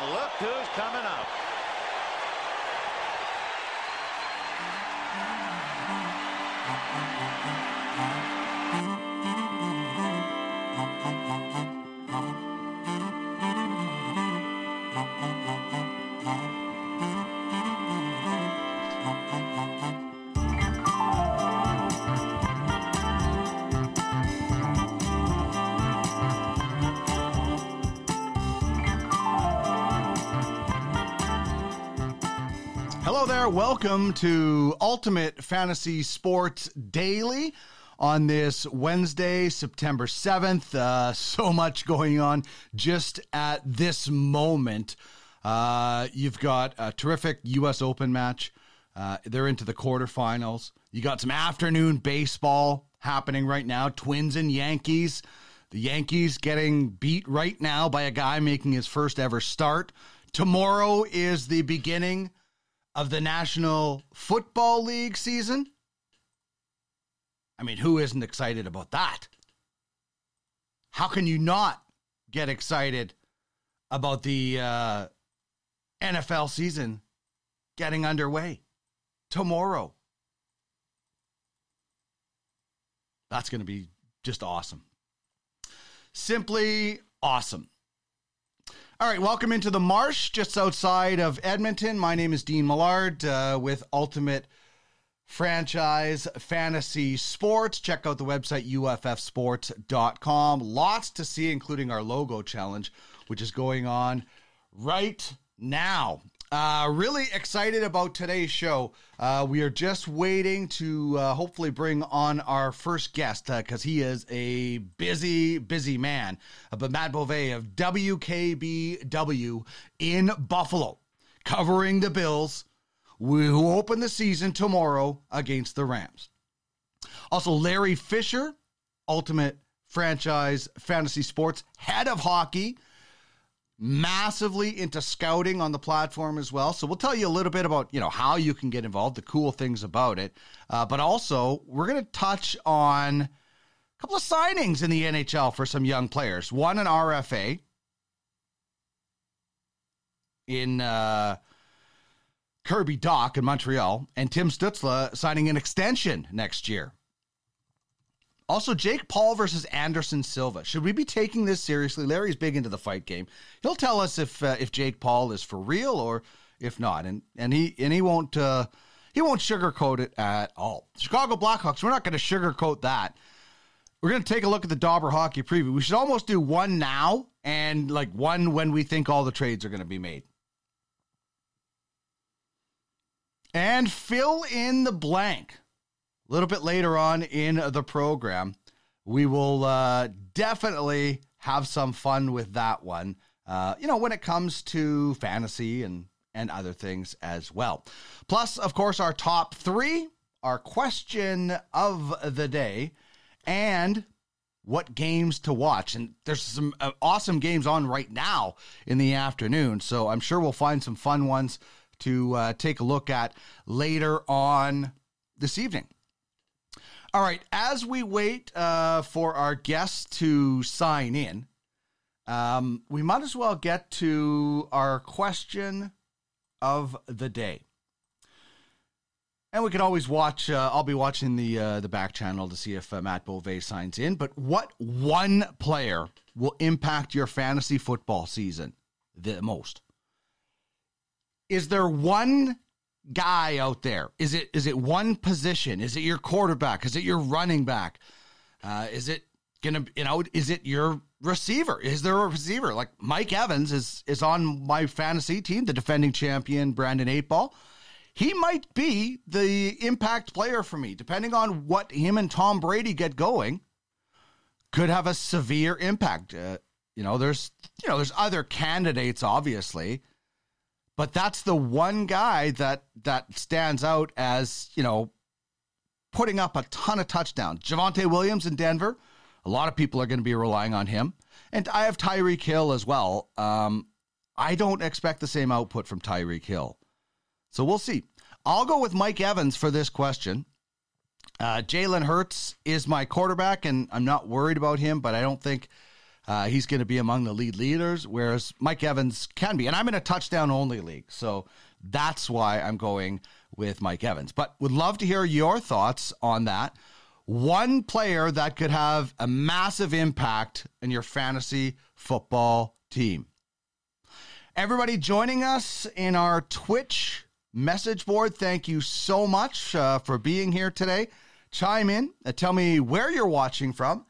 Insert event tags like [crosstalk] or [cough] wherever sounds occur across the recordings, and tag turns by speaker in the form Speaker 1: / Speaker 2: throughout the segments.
Speaker 1: And look who's coming up.
Speaker 2: Welcome to Ultimate Fantasy Sports Daily on this Wednesday, September 7th. Uh, so much going on just at this moment. Uh, you've got a terrific U.S. Open match. Uh, they're into the quarterfinals. You got some afternoon baseball happening right now. Twins and Yankees. The Yankees getting beat right now by a guy making his first ever start. Tomorrow is the beginning of the National Football League season. I mean, who isn't excited about that? How can you not get excited about the uh, NFL season getting underway tomorrow? That's going to be just awesome. Simply awesome. All right, welcome into the marsh just outside of Edmonton. My name is Dean Millard uh, with Ultimate Franchise Fantasy Sports. Check out the website uffsports.com. Lots to see, including our logo challenge, which is going on right now. Uh, really excited about today's show. Uh, we are just waiting to uh, hopefully bring on our first guest because he is a busy, busy man. Uh, but Matt Bove of WKBW in Buffalo, covering the Bills, who open the season tomorrow against the Rams. Also, Larry Fisher, Ultimate Franchise Fantasy Sports, head of hockey massively into scouting on the platform as well. So we'll tell you a little bit about you know how you can get involved, the cool things about it, uh, but also we're going to touch on a couple of signings in the NHL for some young players. One an RFA in uh, Kirby Dach in Montreal, and Tim Stützle signing an extension next year. Also, Jake Paul versus Anderson Silva. Should we be taking this seriously? Larry's big into the fight game. He'll tell us if uh, if Jake Paul is for real or if not, and and he and he won't uh, he won't sugarcoat it at all. Chicago Blackhawks. We're not going to sugarcoat that. We're going to take a look at the Dobber hockey preview. We should almost do one now and like one when we think all the trades are going to be made. And fill in the blank a little bit later on in the program, we will uh, definitely have some fun with that one. Uh, you know, when it comes to fantasy and and other things as well. Plus, of course, our top three, our question of the day, and what games to watch. And there's some uh, awesome games on right now in the afternoon. So I'm sure we'll find some fun ones to uh, take a look at later on this evening. All right, as we wait uh, for our guests to sign in, um, we might as well get to our question of the day. And we can always watch. Uh, I'll be watching the uh, the back channel to see if uh, Matt Bove signs in. But what one player will impact your fantasy football season the most? Is there one guy out there? Is it is it one position? Is it your quarterback? Is it your running back? Uh, is it gonna you know? Is it your receiver? Is there a receiver like Mike Evans is is on my fantasy team, the defending champion Brandon Eight Ball. He might be the impact player for me, depending on what him and Tom Brady get going. Could have a severe impact. Uh, you know, there's you know there's other candidates, obviously but that's the one guy that that stands out as you know putting up a ton of touchdowns. Javonte Williams in Denver, a lot of people are going to be relying on him, and I have Tyreek Hill as well. Um, I don't expect the same output from Tyreek Hill, so we'll see. I'll go with Mike Evans for this question. Uh, Jalen Hurts is my quarterback, and I'm not worried about him, but I don't think uh, he's going to be among the lead leaders, whereas Mike Evans can be. And I'm in a touchdown only league. So that's why I'm going with Mike Evans. But would love to hear your thoughts on that. One player that could have a massive impact in your fantasy football team. Everybody joining us in our Twitch message board, thank you so much uh, for being here today. Chime in and tell me where you're watching from.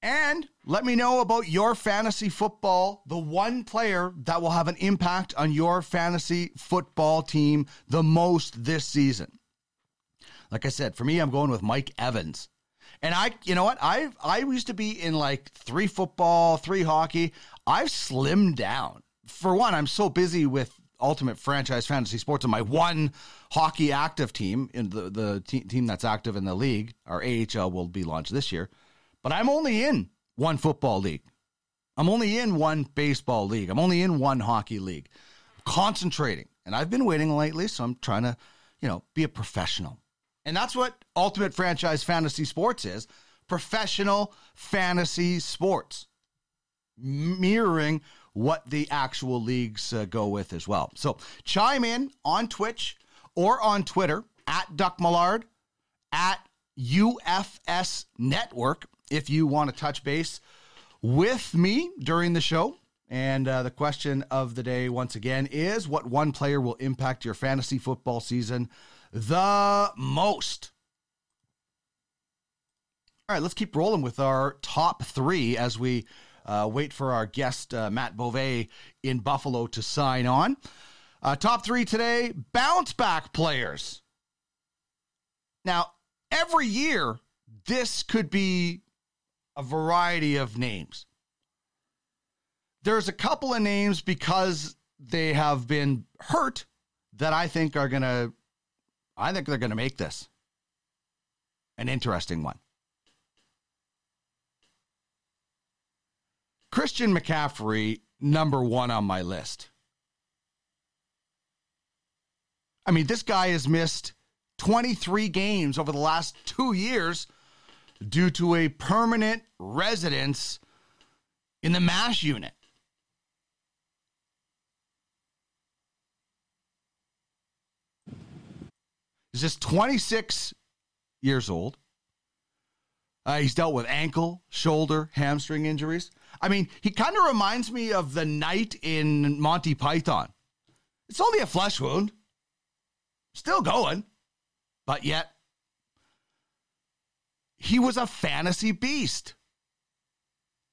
Speaker 2: And let me know about your fantasy football, the one player that will have an impact on your fantasy football team the most this season. Like I said, for me, I'm going with Mike Evans. And I, you know what? I I used to be in like three football, three hockey. I've slimmed down. For one, I'm so busy with Ultimate Franchise Fantasy Sports and my one hockey active team in the the te- team that's active in the league. Our AHL will be launched this year, but I'm only in one football league. I'm only in one baseball league. I'm only in one hockey league. I'm Concentrating, and I've been waiting lately, so I'm trying to, you know, be a professional. And that's what Ultimate Franchise Fantasy Sports is professional fantasy sports, mirroring what the actual leagues uh, go with as well. So chime in on Twitch or on Twitter at Duck Millard, at UFS Network, if you want to touch base with me during the show. And uh, the question of the day, once again, is what one player will impact your fantasy football season the most. All right, let's keep rolling with our top three as we uh, wait for our guest, uh, Matt Bove in Buffalo, to sign on. Uh, top three today bounce back players. Now, every year, this could be a variety of names. There's a couple of names because they have been hurt that I think are going to I think they're going to make this an interesting one. Christian McCaffrey, number one on my list. I mean, this guy has missed 23 games over the last two years due to a permanent residence in the MASH unit. He's just 26 years old. Uh, he's dealt with ankle, shoulder, hamstring injuries. I mean, he kind of reminds me of the knight in Monty Python. It's only a flesh wound, still going, but yet he was a fantasy beast.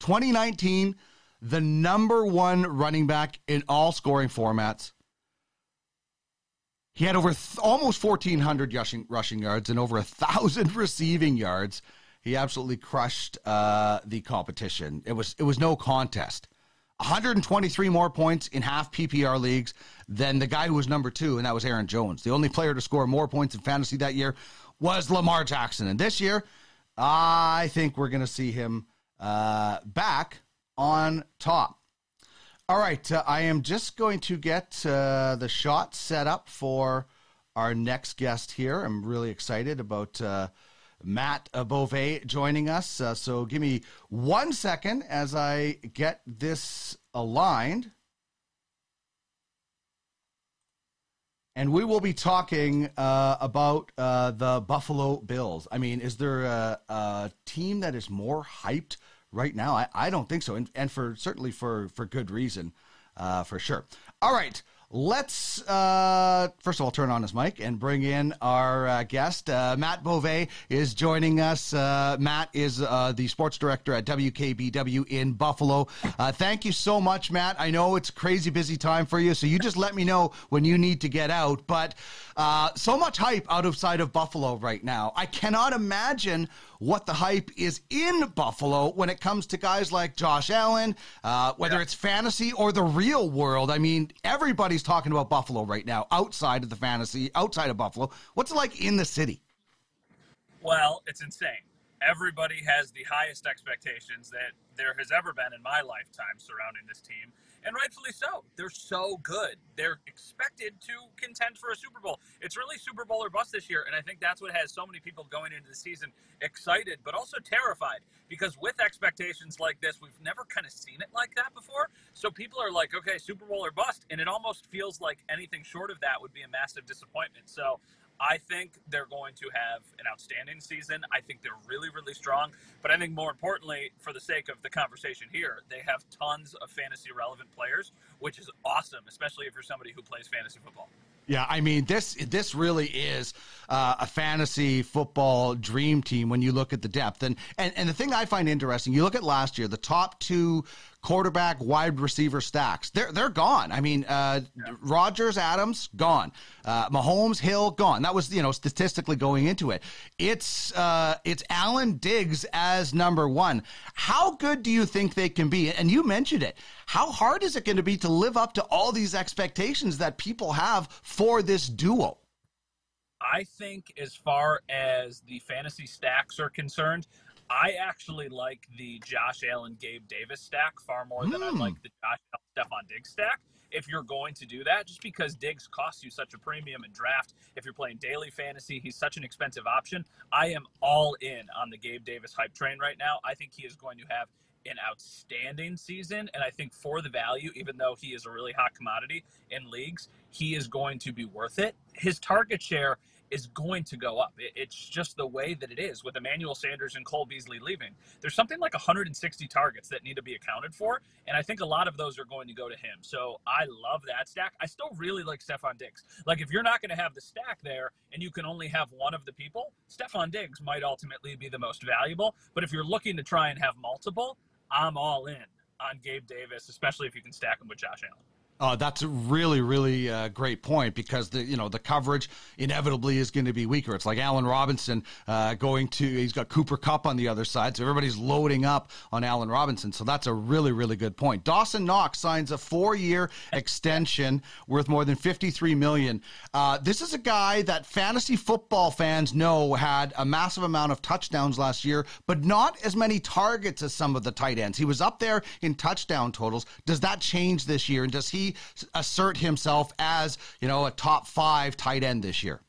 Speaker 2: 2019, the number one running back in all scoring formats. He had over th- almost 1,400 rushing, rushing yards and over a 1,000 [laughs] receiving yards. He absolutely crushed uh, the competition. It was, it was no contest. 123 more points in half PPR leagues than the guy who was number two, and that was Aaron Jones. The only player to score more points in fantasy that year was Lamar Jackson. And this year, I think we're going to see him uh, back on top. All right, uh, I am just going to get uh, the shot set up for our next guest here. I'm really excited about uh, Matt Bove joining us. Uh, so give me one second as I get this aligned. And we will be talking uh, about uh, the Buffalo Bills. I mean, is there a, a team that is more hyped right now. I, I don't think so, and, and for certainly for for good reason, uh, for sure. All right. Let's uh, first of all turn on his mic and bring in our uh, guest. Uh, Matt Bove is joining us. Uh, Matt is uh, the sports director at WKBW in Buffalo. Uh, thank you so much, Matt. I know it's a crazy busy time for you, so you just let me know when you need to get out. But so much hype out of side of Buffalo right now. I cannot imagine what the hype is in Buffalo when it comes to guys like Josh Allen, uh, whether yeah. it's fantasy or the real world. I mean, everybody's talking about Buffalo right now, outside of the fantasy, outside of Buffalo. What's it like in the city?
Speaker 1: Well, it's insane. everybody has the highest expectations that there has ever been in my lifetime surrounding this team and rightfully so. They're so good. They're expected to contend for a Super Bowl. It's really Super Bowl or bust this year, and I think that's what has so many people going into the season excited, but also terrified because with expectations like this, we've never kind of seen it like that before. So people are like, okay, Super Bowl or bust, and it almost feels like anything short of that would be a massive disappointment. So I think they're going to have an outstanding season. I think they're really, really strong. But I think more importantly, for the sake of the conversation here, they have tons of fantasy relevant players, which is awesome, especially if you're somebody who plays fantasy football.
Speaker 2: Yeah, I mean this this really is uh, a fantasy football dream team when you look at the depth and, and and the thing I find interesting. You look at last year, the top two quarterback wide receiver stacks. They're they're gone. I mean, uh, yeah. Rodgers, Adams, gone. Uh, Mahomes, Hill, gone. That was you know statistically going into it. It's uh, it's Allen Diggs as number one. How good do you think they can be? And you mentioned it. How hard is it going to be to live up to all these expectations that people have for this duo?
Speaker 1: I think, as far as the fantasy stacks are concerned, I actually like the Josh Allen Gabe Davis stack far more than mm. I hmm. like the Josh Allen Stefon Diggs stack. If you're going to do that, just because Diggs costs you such a premium in draft, if you're playing daily fantasy, he's such an expensive option. I am all in on the Gabe Davis hype train right now. I think he is going to have an outstanding season. And I think for the value, even though he is a really hot commodity in leagues, he is going to be worth it. His target share is going to go up. It's just the way that it is with Emmanuel Sanders and Cole Beasley leaving. There's something like 160 targets that need to be accounted for, and I think a lot of those are going to go to him. So I love that stack. I still really like Stefon Diggs. Like if you're not going to have the stack there and you can only have one of the people, Stefon Diggs might ultimately be the most valuable. But if you're looking to try and have multiple, I'm all in on Gabe Davis, especially if you can stack him with Josh Allen.
Speaker 2: Uh, that's a really, really uh, great point because the you know the coverage inevitably is going to be weaker. It's like Allen Robinson uh, going to he's got Cooper Kupp on the other side, so everybody's loading up on Allen Robinson. So that's a really, really good point. Dawson Knox signs a four-year extension worth more than fifty-three million. Uh, this is a guy that fantasy football fans know had a massive amount of touchdowns last year, but not as many targets as some of the tight ends. He was up there in touchdown totals. Does that change this year? And does he assert himself as, you know, a top five tight end this year?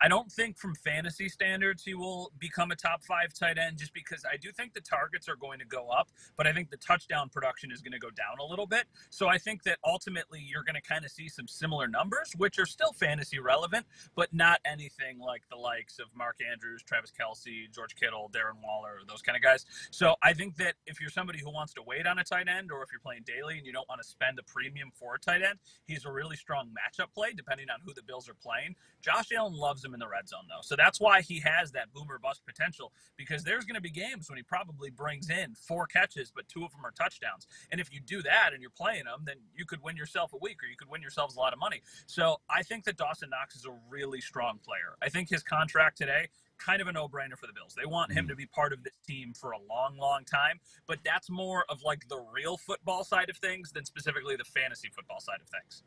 Speaker 1: I don't think from fantasy standards he will become a top five tight end just because I do think the targets are going to go up, but I think the touchdown production is going to go down a little bit. So I think that ultimately you're going to kind of see some similar numbers, which are still fantasy relevant, but not anything like the likes of Mark Andrews, Travis Kelce, George Kittle, Darren Waller, those kind of guys. So I think that if you're somebody who wants to wait on a tight end or if you're playing daily and you don't want to spend a premium for a tight end, he's a really strong matchup play depending on who the Bills are playing. Josh Allen loves in the red zone, though. So that's why he has that boomer bust potential because there's going to be games when he probably brings in four catches, but two of them are touchdowns. And if you do that and you're playing them, then you could win yourself a week or you could win yourselves a lot of money. So I think that Dawson Knox is a really strong player. I think his contract today kind of a no-brainer for the Bills. They want him mm. to be part of this team for a long, long time, but that's more of like the real football side of things than specifically the fantasy football side of things.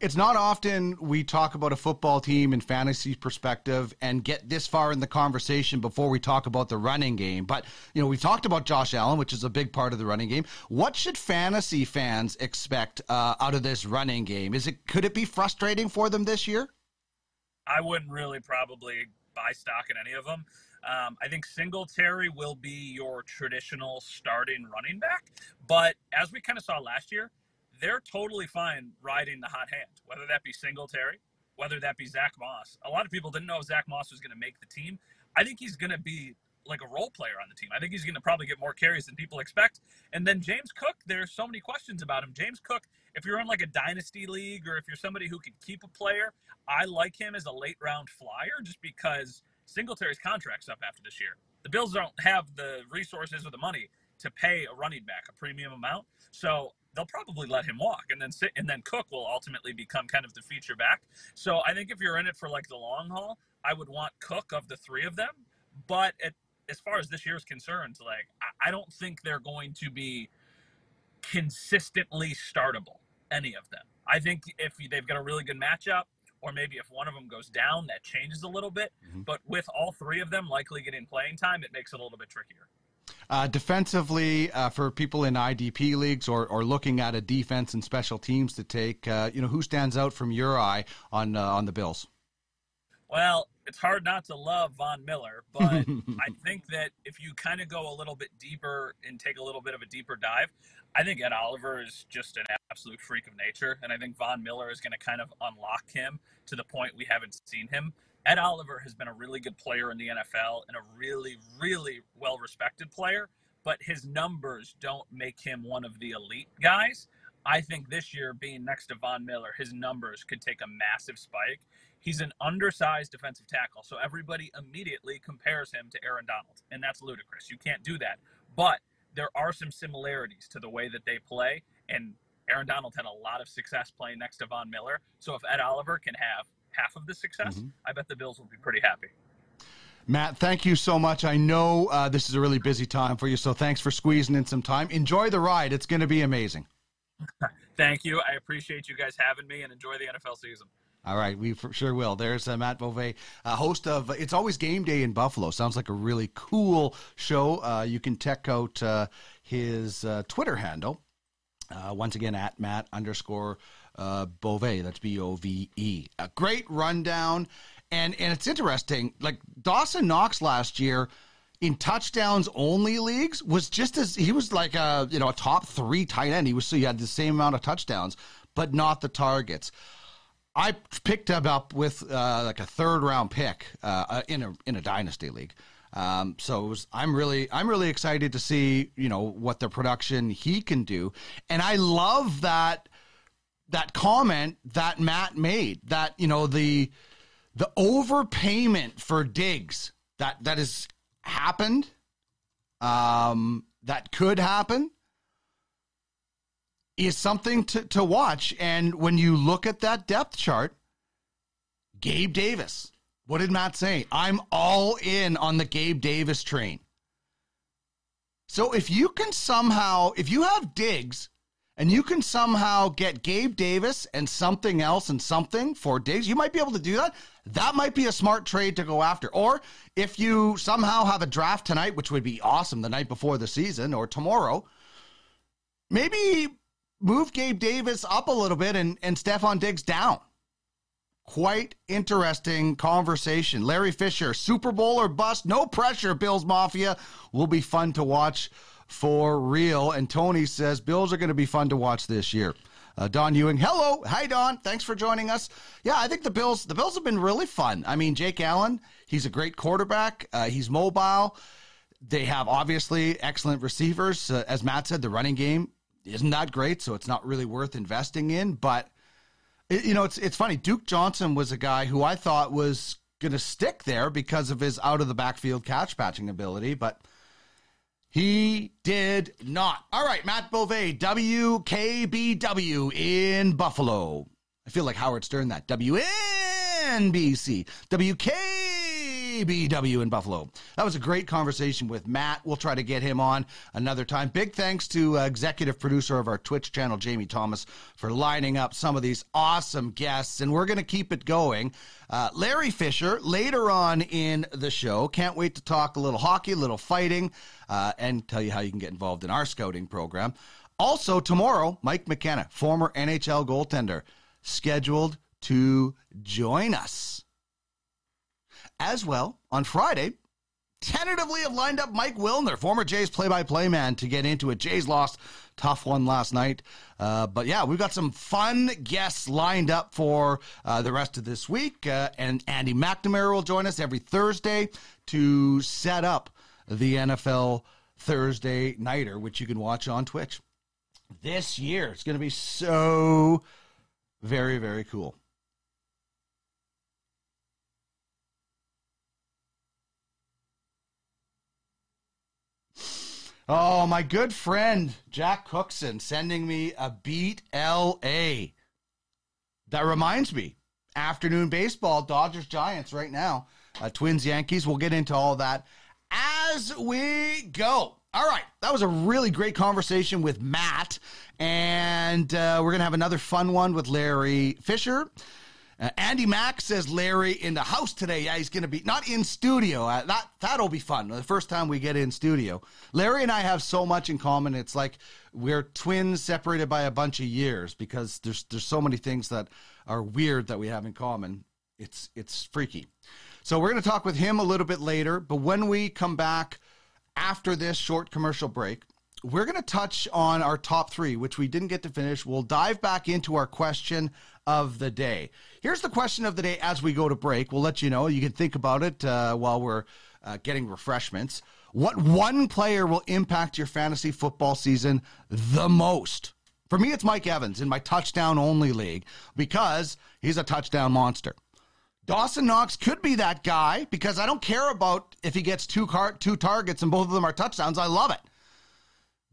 Speaker 2: It's not often we talk about a football team in fantasy perspective and get this far in the conversation before we talk about the running game. But, you know, we've talked about Josh Allen, which is a big part of the running game. What should fantasy fans expect uh, out of this running game? Is it could it be frustrating for them this year?
Speaker 1: I wouldn't really probably buy stock in any of them. Um, I think Singletary will be your traditional starting running back, but as we kind of saw last year, they're totally fine riding the hot hand, whether that be Singletary, whether that be Zach Moss. A lot of people didn't know Zach Moss was going to make the team. I think he's going to be like a role player on the team. I think he's going to probably get more carries than people expect. And then James Cook, there's so many questions about him. James Cook, if you're in like a dynasty league or if you're somebody who can keep a player, I like him as a late round flyer just because Singletary's contract's up after this year. The Bills don't have the resources or the money to pay a running back a premium amount. So they'll probably let him walk and then sit and then Cook will ultimately become kind of the feature back. So I think if you're in it for like the long haul, I would want Cook of the three of them. But at, as far as this year is concerned, like I, I don't think they're going to be consistently startable, any of them. I think if they've got a really good matchup, or maybe if one of them goes down, that changes a little bit. Mm-hmm. But with all three of them likely getting playing time, it makes it a little bit trickier.
Speaker 2: Uh, defensively, uh, for people in IDP leagues or, or looking at a defense and special teams to take, uh, you know, who stands out from your eye on uh, on the Bills?
Speaker 1: Well, it's hard not to love Von Miller, but I [laughs] think that if you kind of go a little bit deeper and take a little bit of a deeper dive, I think Ed Oliver is just an absolute freak of nature, and I think Von Miller is going to kind of unlock him to the point we haven't seen him. Ed Oliver has been a really good player in the NFL and a really, really well respected player, but his numbers don't make him one of the elite guys. I think this year, being next to Von Miller, his numbers could take a massive spike. He's an undersized defensive tackle, so everybody immediately compares him to Aaron Donald, and that's ludicrous. You can't do that. But there are some similarities to the way that they play, and Aaron Donald had a lot of success playing next to Von Miller. So if Ed Oliver can have half of the success, mm-hmm. I bet the Bills will be pretty happy.
Speaker 2: Matt, thank you so much. I know uh, this is a really busy time for you, so thanks for squeezing in some time. Enjoy the ride; it's going to be amazing. [laughs]
Speaker 1: thank you. I appreciate you guys having me, and enjoy the NFL season.
Speaker 2: All right, we for sure will. There's uh, Matt Bove, uh, host of It's Always Game Day in Buffalo. Sounds like a really cool show. Uh, you can check out uh, his uh, Twitter handle. Uh, once again, at Matt underscore Bove. That's B O V E. A great rundown. And, and it's interesting. Like Dawson Knox last year in touchdowns only leagues was just as he was like a you know a top three tight end. He was so he had the same amount of touchdowns, but not the targets. I picked him up with uh, like a third round pick uh, uh, in a in a dynasty league. Um, so was, I'm really I'm really excited to see you know what the production he can do, and I love that that comment that Matt made that you know the the overpayment for Diggs that that has happened, um, that could happen is something to, to watch. And when you look at that depth chart, Gabe Davis, what did Matt say? I'm all in on the Gabe Davis train. So if you can somehow, if you have Diggs and you can somehow get Gabe Davis and something else and something for Diggs, you might be able to do that. That might be a smart trade to go after. Or if you somehow have a draft tonight, which would be awesome the night before the season or tomorrow, maybe move Gabe Davis up a little bit and, and Stefon Diggs down. Quite interesting conversation. Larry Fisher, Super Bowl or bust, no pressure, Bills Mafia. Will be fun to watch for real. And Tony says Bills are going to be fun to watch this year. Uh, Don Ewing, hello, hi Don, thanks for joining us. Yeah, I think the Bills, the Bills have been really fun. I mean, Jake Allen, he's a great quarterback. Uh, he's mobile. They have obviously excellent receivers. Uh, as Matt said, the running game isn't that great, so it's not really worth investing in. But it, you know, it's it's funny. Duke Johnson was a guy who I thought was going to stick there because of his out of the backfield catch patching ability, but he did not. All right, Matt Bove, WKBW in Buffalo. I feel like Howard Stern that. WNBC. WK KBW in Buffalo. That was a great conversation with Matt. We'll try to get him on another time. Big thanks to uh, executive producer of our Twitch channel, Jamie Thomas, for lining up some of these awesome guests. And we're going to keep it going. Uh, Larry Fisher later on in the show. Can't wait to talk a little hockey, a little fighting, uh, and tell you how you can get involved in our scouting program. Also, tomorrow, Mike McKenna, former NHL goaltender, scheduled to join us. As well, on Friday, tentatively have lined up Mike Wilner, former Jays play-by-play man, to get into it. Jays lost tough one last night, uh, but yeah, we've got some fun guests lined up for uh, the rest of this week. Uh, and Andy McNamara will join us every Thursday to set up the NFL Thursday nighter, which you can watch on Twitch. This year, it's going to be so very very cool. Oh, my good friend Jack Cookson sending me a beat LA. That reminds me, afternoon baseball, Dodgers Giants right now, uh, Twins Yankees. We'll get into all that as we go. All right, that was a really great conversation with Matt, and uh, we're gonna have another fun one with Larry Fisher Uh, Andy Mack says Larry in the house today. Yeah, he's going to be not in studio. Uh, that that'll be fun. The first time we get in studio. Larry and I have so much in common. It's like we're twins separated by a bunch of years because there's there's so many things that are weird that we have in common. It's it's freaky. So we're going to talk with him a little bit later, but when we come back after this short commercial break, we're going to touch on our top 3 which we didn't get to finish. We'll dive back into our question of the day. Here's the question of the day as we go to break. We'll let you know. You can think about it uh, while we're uh, getting refreshments. What one player will impact your fantasy football season the most? For me, it's Mike Evans in my touchdown only league because he's a touchdown monster. Dawson Knox could be that guy because I don't care about if he gets two car- two targets and both of them are touchdowns. I love it.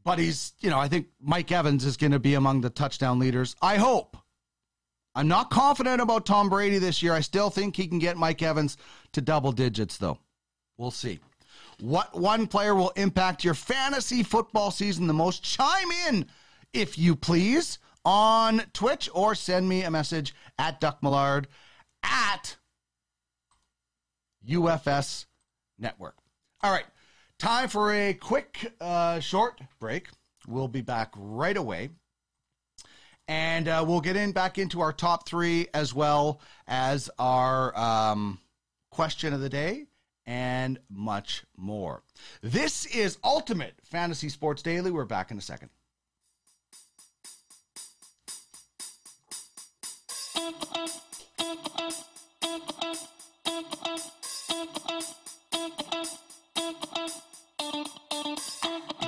Speaker 2: But he's, you know, I think Mike Evans is going to be among the touchdown leaders. I hope. I'm not confident about Tom Brady this year. I still think he can get Mike Evans to double digits, though. We'll see. What one player will impact your fantasy football season the most? Chime in, if you please, on Twitch or send me a message at Duck Millard at UFS Network. All right, time for a quick, uh, short break. We'll be back right away. And uh, we'll get in back into our top three as well as our um, question of the day and much more. This is Ultimate Fantasy Sports Daily. We're back in a second. [laughs]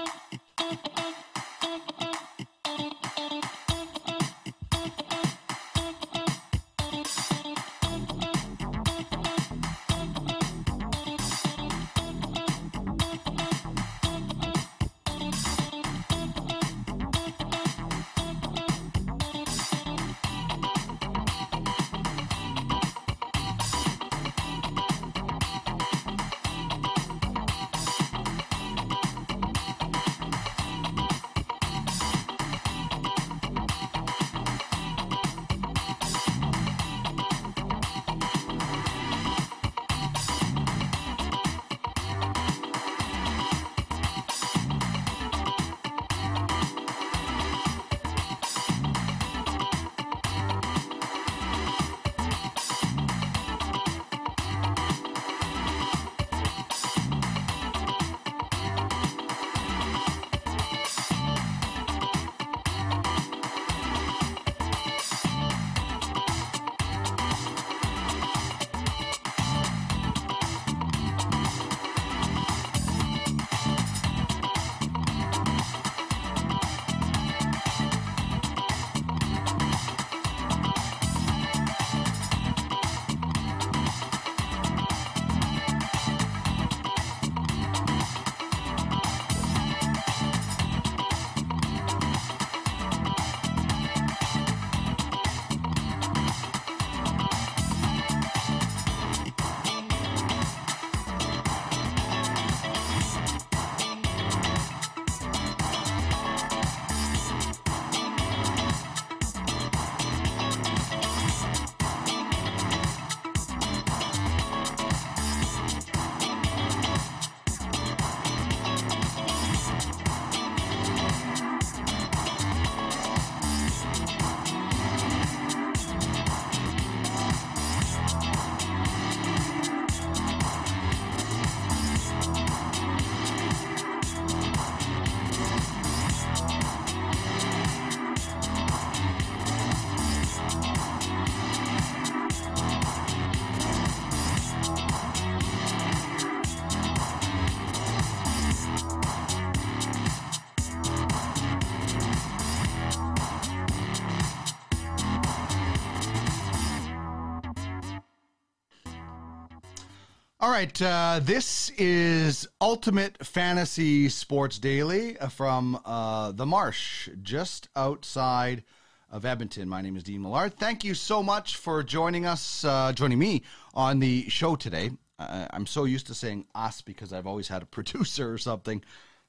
Speaker 2: All right, uh, this is Ultimate Fantasy Sports Daily from uh, the Marsh, just outside of Edmonton. My name is Dean Millard. Thank you so much for joining us, uh, joining me on the show today. I'm so used to saying us because I've always had a [laughs] producer or something,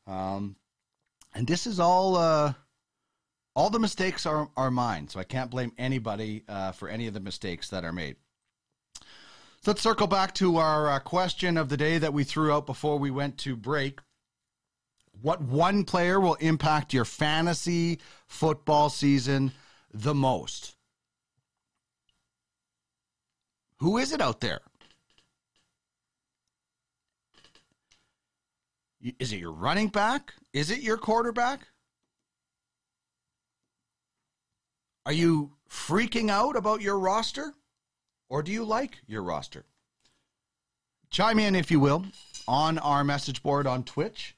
Speaker 2: um, and this is all uh, All the mistakes are, are mine, so I can't blame anybody uh, for any of the mistakes that are made. So let's circle back to our uh, question of the day that we threw out before we went to break. What one player will impact your fantasy football season the most? Who is it out there? Is it your running back? Is it your quarterback? Are you freaking out about your roster? Or do you like your roster? Chime in, if you will, on our message board on Twitch.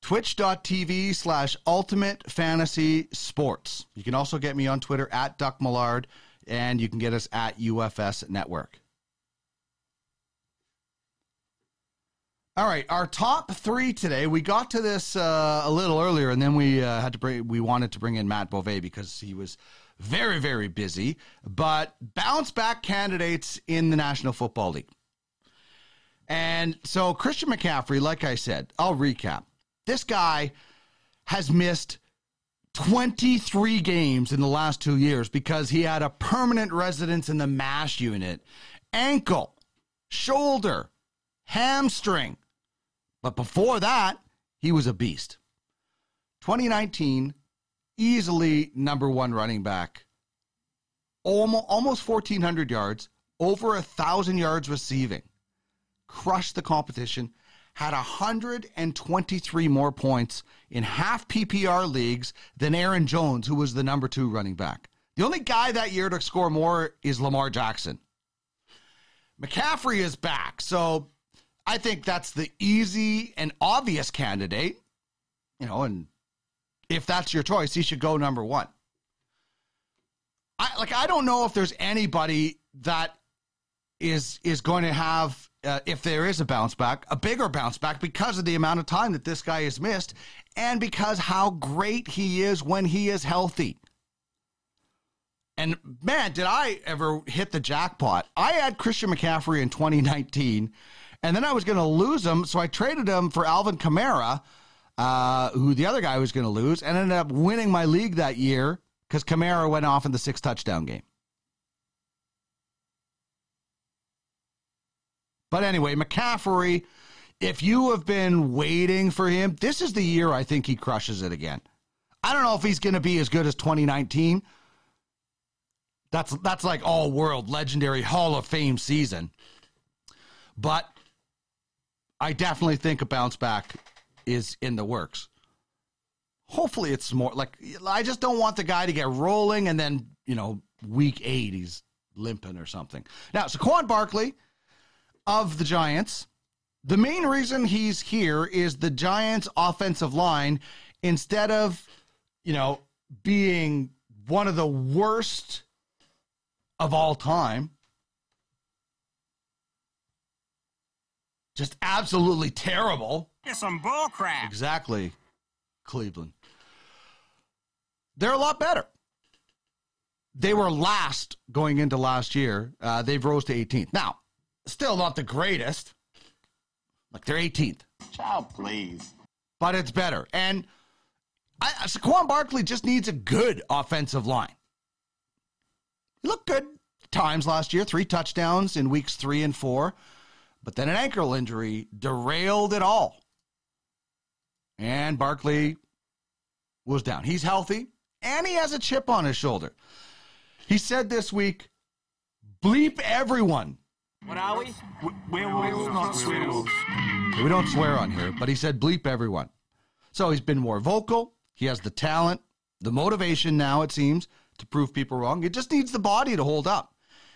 Speaker 2: Twitch.tv slash ultimate fantasy sports. You can also get me on Twitter at Duck Millard, and you can get us at UFS Network. All right, our top three today. We got to this uh, a little earlier, and then we uh, had to bring. We wanted to bring in Matt Bove because he was very, very busy. But bounce back candidates in the National Football League, and so Christian McCaffrey. Like I said, I'll recap. This guy has missed 23 games in the last two years because he had a permanent residence in the MASH unit, ankle, shoulder, hamstring. But before that, he was a beast. 2019, easily number one running back, almost, almost 1,400 yards, over a 1,000 yards receiving, crushed the competition, had 123 more points in half PPR leagues than Aaron Jones, who was the number two running back. The only guy that year to score more is Lamar Jackson. McCaffrey is back. So I think that's the easy and obvious candidate. You know, and if that's your choice, he should go number one. I like I don't know if there's anybody that is is going to have uh, if there is a bounce back, a bigger bounce back because of the amount of time that this guy has missed and because how great he is when he is healthy. And man, did I ever hit the jackpot. I had Christian McCaffrey in 2019 and then I was going to lose him, so I traded him for Alvin Kamara, uh, who the other guy was going to lose, and ended up winning my league that year because Kamara went off in the six touchdown game. But anyway, McCaffrey, if you have been waiting for him, this is the year I think he crushes it again. I don't know if he's going to be as good as 2019. That's that's like all world legendary Hall of Fame season. But I definitely think a bounce back is in the works. Hopefully, it's more like I just don't want the guy to get rolling and then, you know, week eight, he's limping or something. Now, Saquon Barkley of the Giants, the main reason he's here is the Giants' offensive line, instead of, you know, being one of the worst of all time, just absolutely terrible.
Speaker 3: It's some bullcrap.
Speaker 2: Exactly, Cleveland. They're a lot better. They were last going into last year. Uh, they've rose to 18th. Now, still not the greatest. Like they're 18th.
Speaker 3: Child, please.
Speaker 2: But it's better. And I, Saquon Barkley just needs a good offensive line. He looked good times last year, three touchdowns in weeks three and four. But then an ankle injury derailed it all. And Barkley was down. He's healthy and he has a chip on his shoulder. He said this week, bleep everyone.
Speaker 3: What are we?
Speaker 4: Werewolves, not werewolves.
Speaker 2: We don't swear on here, but he said bleep everyone. So he's been more vocal. He has the talent, the motivation now, it seems, to prove people wrong. It just needs the body to hold up.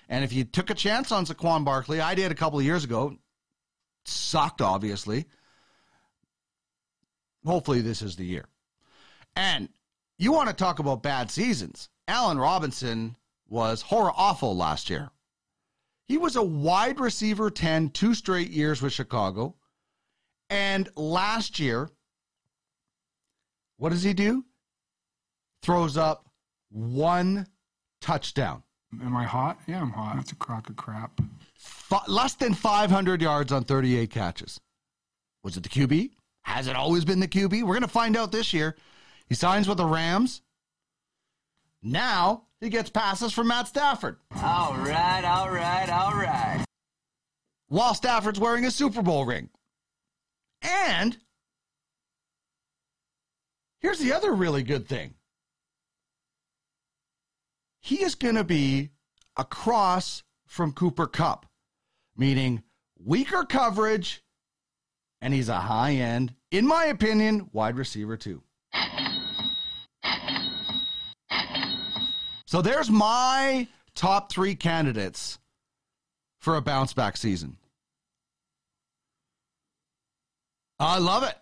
Speaker 2: And if you took a chance on Saquon Barkley, I did a couple of years ago, sucked, obviously. Hopefully, this is the year. And you want to talk about bad seasons. Allen Robinson was horror awful last year. He was a wide receiver 10, two straight years with Chicago. And last year, what does he do? Throws up one touchdown.
Speaker 4: Am I hot? Yeah, I'm hot. That's a crock of crap.
Speaker 2: F- less than 500 yards on 38 catches. Was it the QB? Has it always been the QB? We're going to find out this year. He signs with the Rams. Now he gets passes from Matt Stafford
Speaker 3: All right, all right, all right.
Speaker 2: while Stafford's wearing a Super Bowl ring. And here's the other really good thing he is going to be across from Cooper Kupp, meaning weaker coverage, and he's a high end, in my opinion, wide receiver too. So there's my top three candidates for a bounce back season. I love it.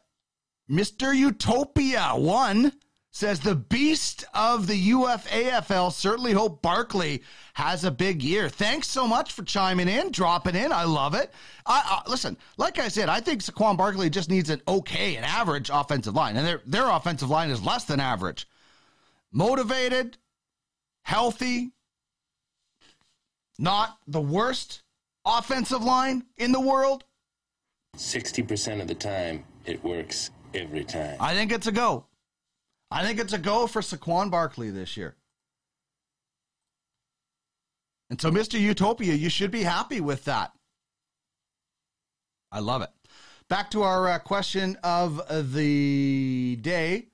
Speaker 2: Mr. Utopia one says the beast of the UFAFL certainly hope Barkley has a big year. Thanks so much for chiming in, dropping in. I love it. I, I, listen, like I said, I think Saquon Barkley just needs an okay, an average offensive line, and their their offensive line is less than average. Motivated, healthy, not the worst offensive line in the world.
Speaker 5: 60% of the time, it works every time.
Speaker 2: I think it's a go. I think it's a go for Saquon Barkley this year. And so, Mr. Utopia, you should be happy with that. I love it. Back to our uh, question of the day.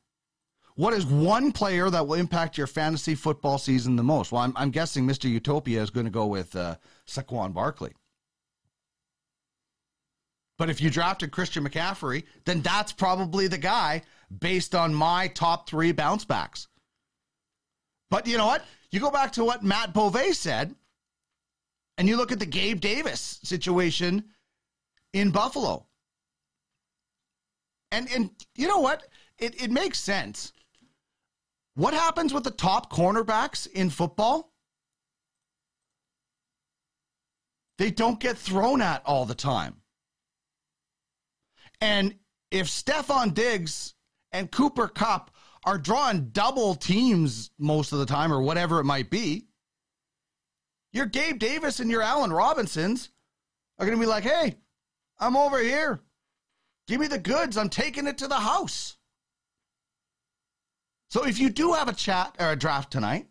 Speaker 2: What is one player that will impact your fantasy football season the most? Well, I'm, I'm guessing Mr. Utopia is going to go with uh, Saquon Barkley. But if you drafted Christian McCaffrey, then that's probably the guy based on my top three bounce backs. But you know what? You go back to what Matt Bove said, and you look at the Gabe Davis situation in Buffalo. And and you know what? It it makes sense. What happens with the top cornerbacks in football? They don't get thrown at all the time. And if Stefon Diggs and Cooper Kupp are drawing double teams most of the time or whatever it might be, your Gabe Davis and your Allen Robinsons are going to be like, hey, I'm over here. Give me the goods. I'm taking it to the house. So if you do have a chat or a draft tonight,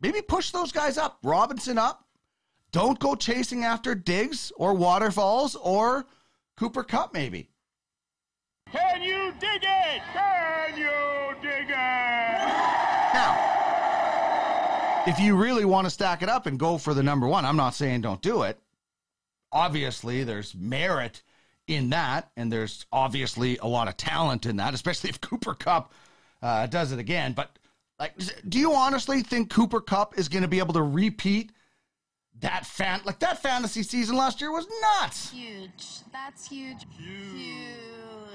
Speaker 2: maybe push those guys up. Robinson up. Don't go chasing after Diggs or Waterfalls or Cooper Kupp, maybe.
Speaker 3: Can you dig it? Can you dig it?
Speaker 2: Now, if you really want to stack it up and go for the number one, I'm not saying don't do it. Obviously, there's merit in that, and there's obviously a lot of talent in that, especially if Cooper Kupp uh, does it again. But like, do you honestly think Cooper Kupp is going to be able to repeat that fan like that fantasy season last year was nuts?
Speaker 6: Huge. That's huge. Huge.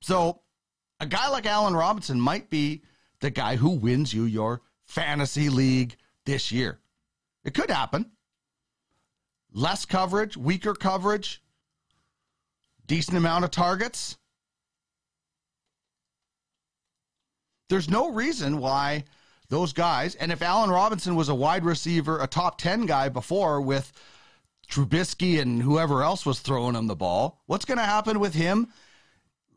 Speaker 2: So, a guy like Allen Robinson might be the guy who wins you your fantasy league this year. It could happen. Less coverage, weaker coverage, decent amount of targets. There's no reason why those guys, and if Allen Robinson was a wide receiver, a top 10 guy before with Trubisky and whoever else was throwing him the ball, what's going to happen with him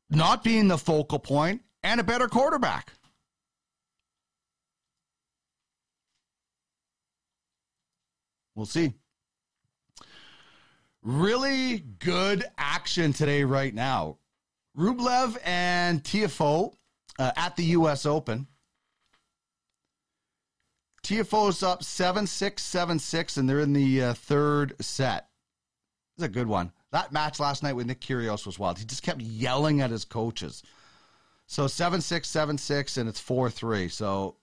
Speaker 2: not being the focal point and a better quarterback? We'll see. Really good action today, right now. Rublev and Tiafoe uh, at the U.S. Open. Tiafoe's up 7 6, 7 6, and they're in the uh, third set. It's a good one. That match last night with Nick Kyrgios was wild. He just kept yelling at his coaches. So 7 6, 7 6, and it's 4 3. So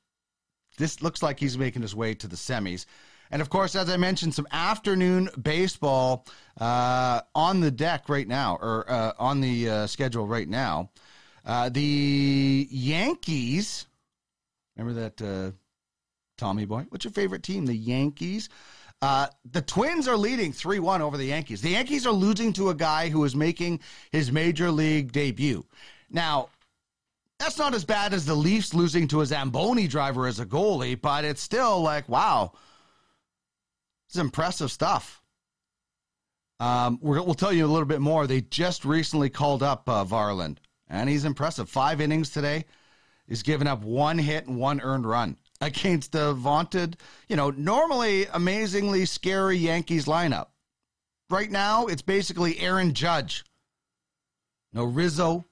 Speaker 2: this looks like he's making his way to the semis. And of course, as I mentioned, some afternoon baseball uh, on the deck right now, or uh, on the uh, schedule right now. Uh, the Yankees, remember that uh, Tommy boy? What's your favorite team? The Yankees. Uh, the Twins are leading 3 1 over the Yankees. The Yankees are losing to a guy who is making his major league debut. Now, that's not as bad as the Leafs losing to a Zamboni driver as a goalie, but it's still like, wow, it's impressive stuff. Um, we will tell you a little bit more. They just recently called up uh, Varland, and he's impressive. Five innings today. He's given up one hit and one earned run against the vaunted, you know, normally amazingly scary Yankees lineup. Right now, it's basically Aaron Judge. No Rizzo.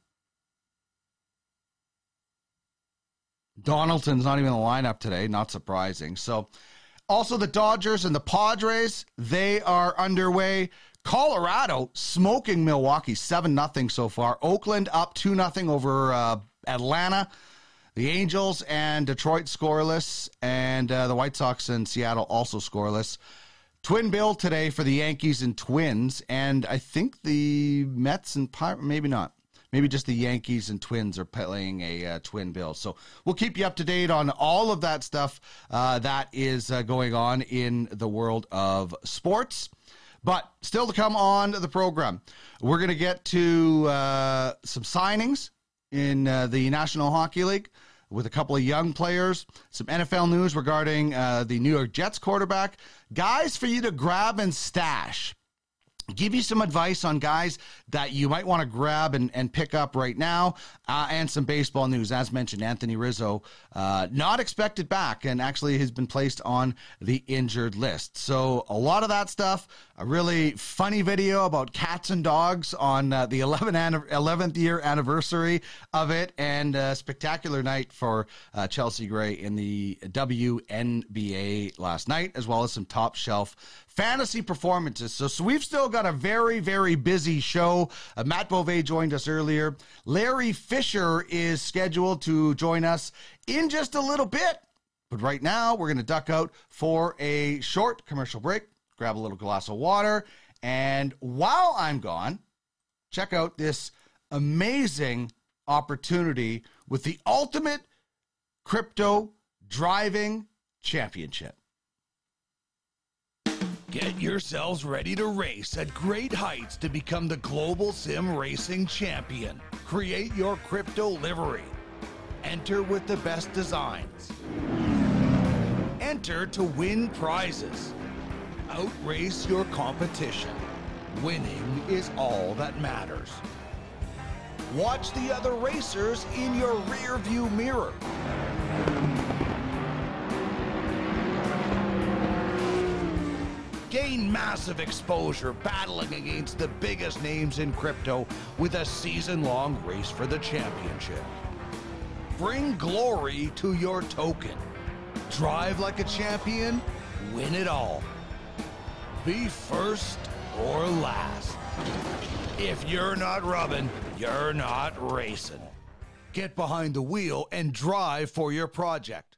Speaker 2: Donaldson's not even in the lineup today. Not surprising. So, also the Dodgers and the Padres, they are underway. Colorado smoking Milwaukee 7 0 so far. Oakland up 2 0 over uh, Atlanta. The Angels and Detroit scoreless, and uh, the White Sox and Seattle also scoreless. Twin bill today for the Yankees and Twins, and I think the Mets and Pir- maybe not. Maybe just the Yankees and Twins are playing a uh, twin bill. So we'll keep you up to date on all of that stuff uh, that is uh, going on in the world of sports. But still to come on the program, we're going to get to uh, some signings in uh, the National Hockey League with a couple of young players, some NFL news regarding uh, the New York Jets quarterback, guys for you to grab and stash give you some advice on guys that you might want to grab and, and pick up right now, uh, and some baseball news. As mentioned, Anthony Rizzo uh, not expected back, and actually has been placed on the injured list. So a lot of that stuff. A really funny video about cats and dogs on uh, the 11th, 11th year anniversary of it, and a spectacular night for uh, Chelsea Gray in the WNBA last night, as well as some top shelf fantasy performances. So, so we've still got a very, very busy show. Uh, Matt Bove joined us earlier. Larry Fisher is scheduled to join us in just a little bit. But right now, we're going to duck out for a short commercial break, grab a little glass of water. And while I'm gone, check out this amazing opportunity with the ultimate crypto driving championship. Get yourselves ready to race at great heights to become the global sim racing champion. Create your crypto livery. Enter with the best designs. Enter to win prizes. Outrace your competition. Winning is all that matters. Watch the other racers in your rear view mirror. Gain massive exposure battling against the biggest names in crypto with a season long race for the championship. Bring glory to your token. Drive like a champion, win it all. Be first or last. If you're not rubbing, you're not racing. Get behind the wheel and drive for your project.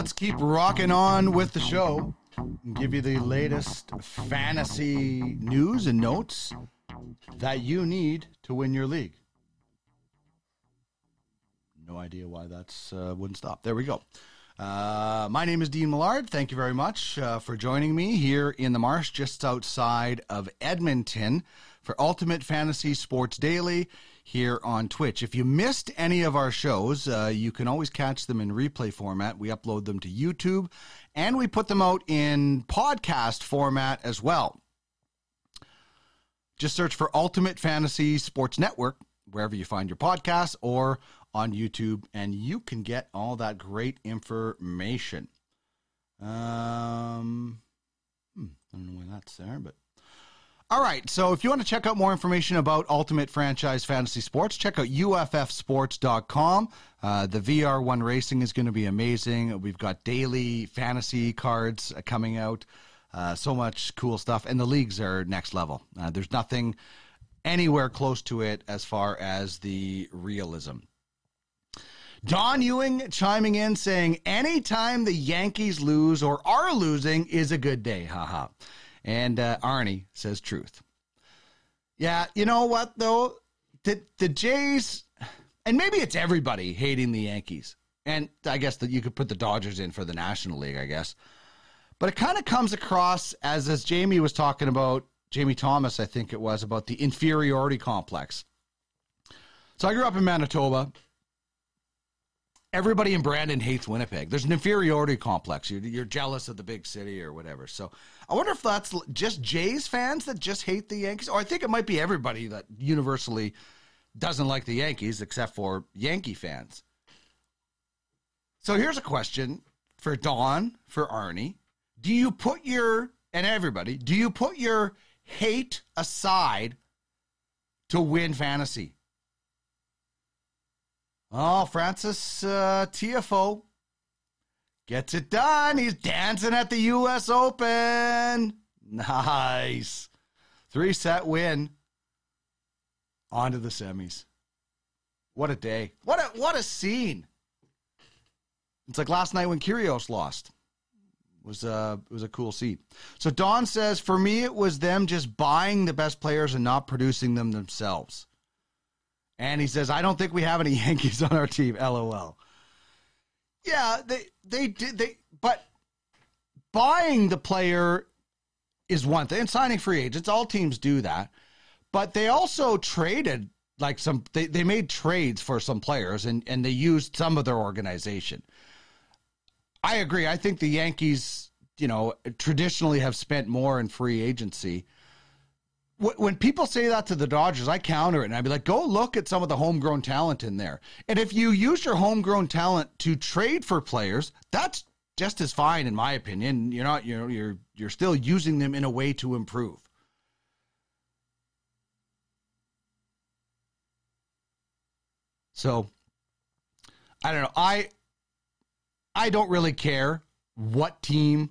Speaker 2: Let's keep rocking on with the show and give you the latest fantasy news and notes that you need to win your league. No idea why that's uh, wouldn't stop. There we go. Uh, my name is Dean Millard. Thank you very much uh, for joining me here in the marsh just outside of Edmonton for Ultimate Fantasy Sports Daily here on Twitch. If you missed any of our shows, uh, you can always catch them in replay format. We upload them to YouTube and we put them out in podcast format as well. Just search for Ultimate Fantasy Sports Network wherever you find your podcasts or on YouTube, and you can get all that great information. Um, hmm, I don't know why that's there, but all right. So if you want to check out more information about Ultimate Franchise Fantasy Sports, check out uffsports.com. Uh, the VR1 racing is going to be amazing. We've got daily fantasy cards uh, coming out. Uh, so much cool stuff. And the leagues are next level. Uh, there's nothing anywhere close to it as far as the realism. Don Ewing chiming in saying, anytime the Yankees lose or are losing is a good day. Haha. And uh, Arnie says truth. Yeah, you know what though? The the Jays, and maybe it's everybody hating the Yankees, and I guess that you could put the Dodgers in for the National League, I guess. But it kind of comes across as as Jamie was talking about, Jamie Thomas, I think it was about the inferiority complex. So I grew up in Manitoba everybody in Brandon hates Winnipeg. There's an inferiority complex. You're, you're, jealous of the big city or whatever. So I wonder if that's just Jays fans that just hate the Yankees, or I think it might be everybody that universally doesn't like the Yankees except for Yankee fans. So here's a question for Don, for Arnie. Do you put your, and everybody, do you put your hate aside to win fantasy? Oh, Frances uh, Tiafoe gets it done. He's dancing at the U.S. Open. Nice. Three set win. On to the semis. What a day. What a what a scene. It's like last night when Kyrgios lost. Was a it was a cool scene. So Don says for me it was them just buying the best players and not producing them themselves. And he says, I don't think we have any [laughs] Yankees on our team. LOL. Yeah, they they did they but buying the player is one thing and signing free agents, all teams do that. But they also traded like some they, they made trades for some players and, and they used some of their organization. I agree. I think the Yankees, you know, traditionally have spent more in free agency when people say that to the Dodgers, I counter it and I'd be like, go look at some of the homegrown talent in there. And if you use your homegrown talent to trade for players, that's just as fine in my opinion. You're not, you know, you're you're still using them in a way to improve. So I don't know. I I don't really care what team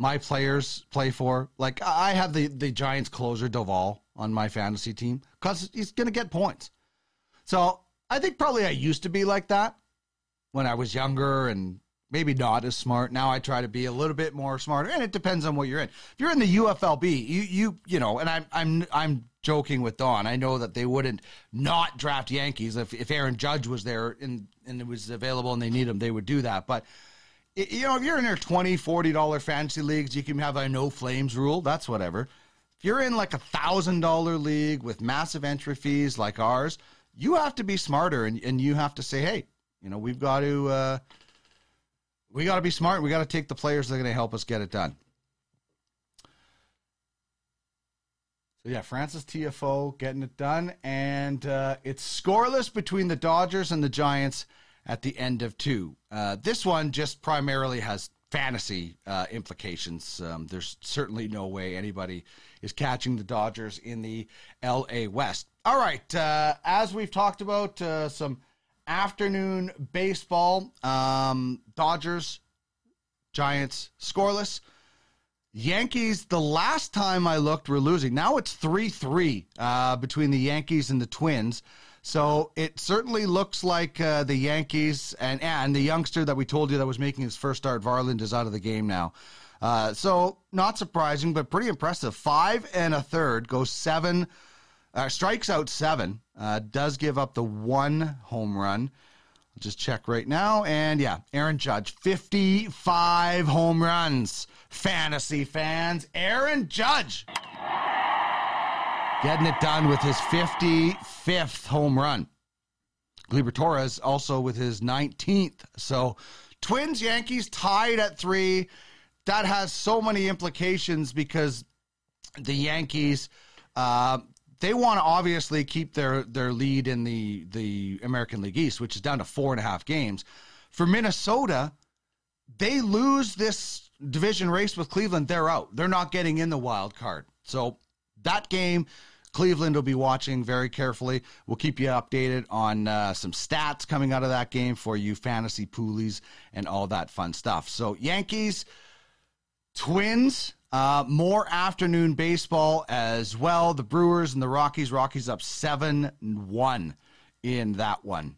Speaker 2: my players play for. Like I have the the Giants closer Doval on my fantasy team because he's going to get points. So I think probably I used to be like that when I was younger and maybe not as smart. Now I try to be a little bit more smarter, and it depends on what you're in. If you're in the UFLB, you you you know, and I'm I'm I'm joking with Don. I know that they wouldn't not draft Yankees if if Aaron Judge was there and and it was available and they need him, they would do that. But you know, if you're in your 20 $40 fantasy leagues, you can have a no flames rule. That's whatever. If you're in like a $1,000 league with massive entry fees like ours, you have to be smarter and, and you have to say, hey, you know, we've got to, uh, we got to be smart. We got to take the players that are going to help us get it done. So yeah, Frances Tiafoe getting it done, and uh, it's scoreless between the Dodgers and the Giants at the end of two. Uh, this one just primarily has fantasy uh, implications. Um, there's certainly no way anybody is catching the Dodgers in the NL West. All right, uh, as we've talked about, uh, some afternoon baseball. Um, Dodgers, Giants, scoreless. Yankees, the last time I looked, were losing. Now it's 3 3 uh, between the Yankees and the Twins. So it certainly looks like uh, the Yankees and and the youngster that we told you that was making his first start, Varland, is out of the game now. Uh, so not surprising, but pretty impressive. Five and a third goes seven, uh, strikes out seven. Uh, does give up the one home run. I'll just check right now, and yeah, Aaron Judge, fifty-five home runs. Fantasy fans, Aaron Judge getting it done with his 55th home run. Gleyber Torres also with his 19th. So, Twins Yankees tied at three. That has so many implications because the Yankees, uh, they want to obviously keep their their lead in the the American League East, which is down to four and a half games. For Minnesota, they lose this division race with Cleveland, they're out. They're not getting in the wild card. So that game, Cleveland will be watching very carefully. We'll keep you updated on uh, some stats coming out of that game for you fantasy poolies and all that fun stuff. So Yankees, Twins, uh, more afternoon baseball as well. The Brewers and the Rockies. Rockies up seven one in that one.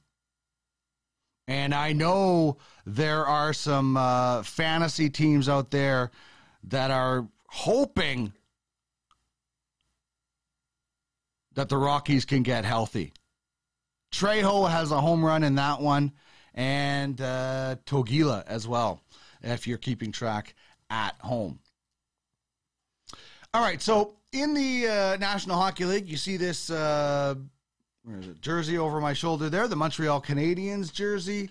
Speaker 2: And I know there are some uh, fantasy teams out there that are hoping that the Rockies can get healthy. Trejo has a home run in that one, and uh, Toglia as well, if you're keeping track at home. All right, so in the uh, National Hockey League, you see this uh, jersey over my shoulder there, the Montreal Canadiens jersey.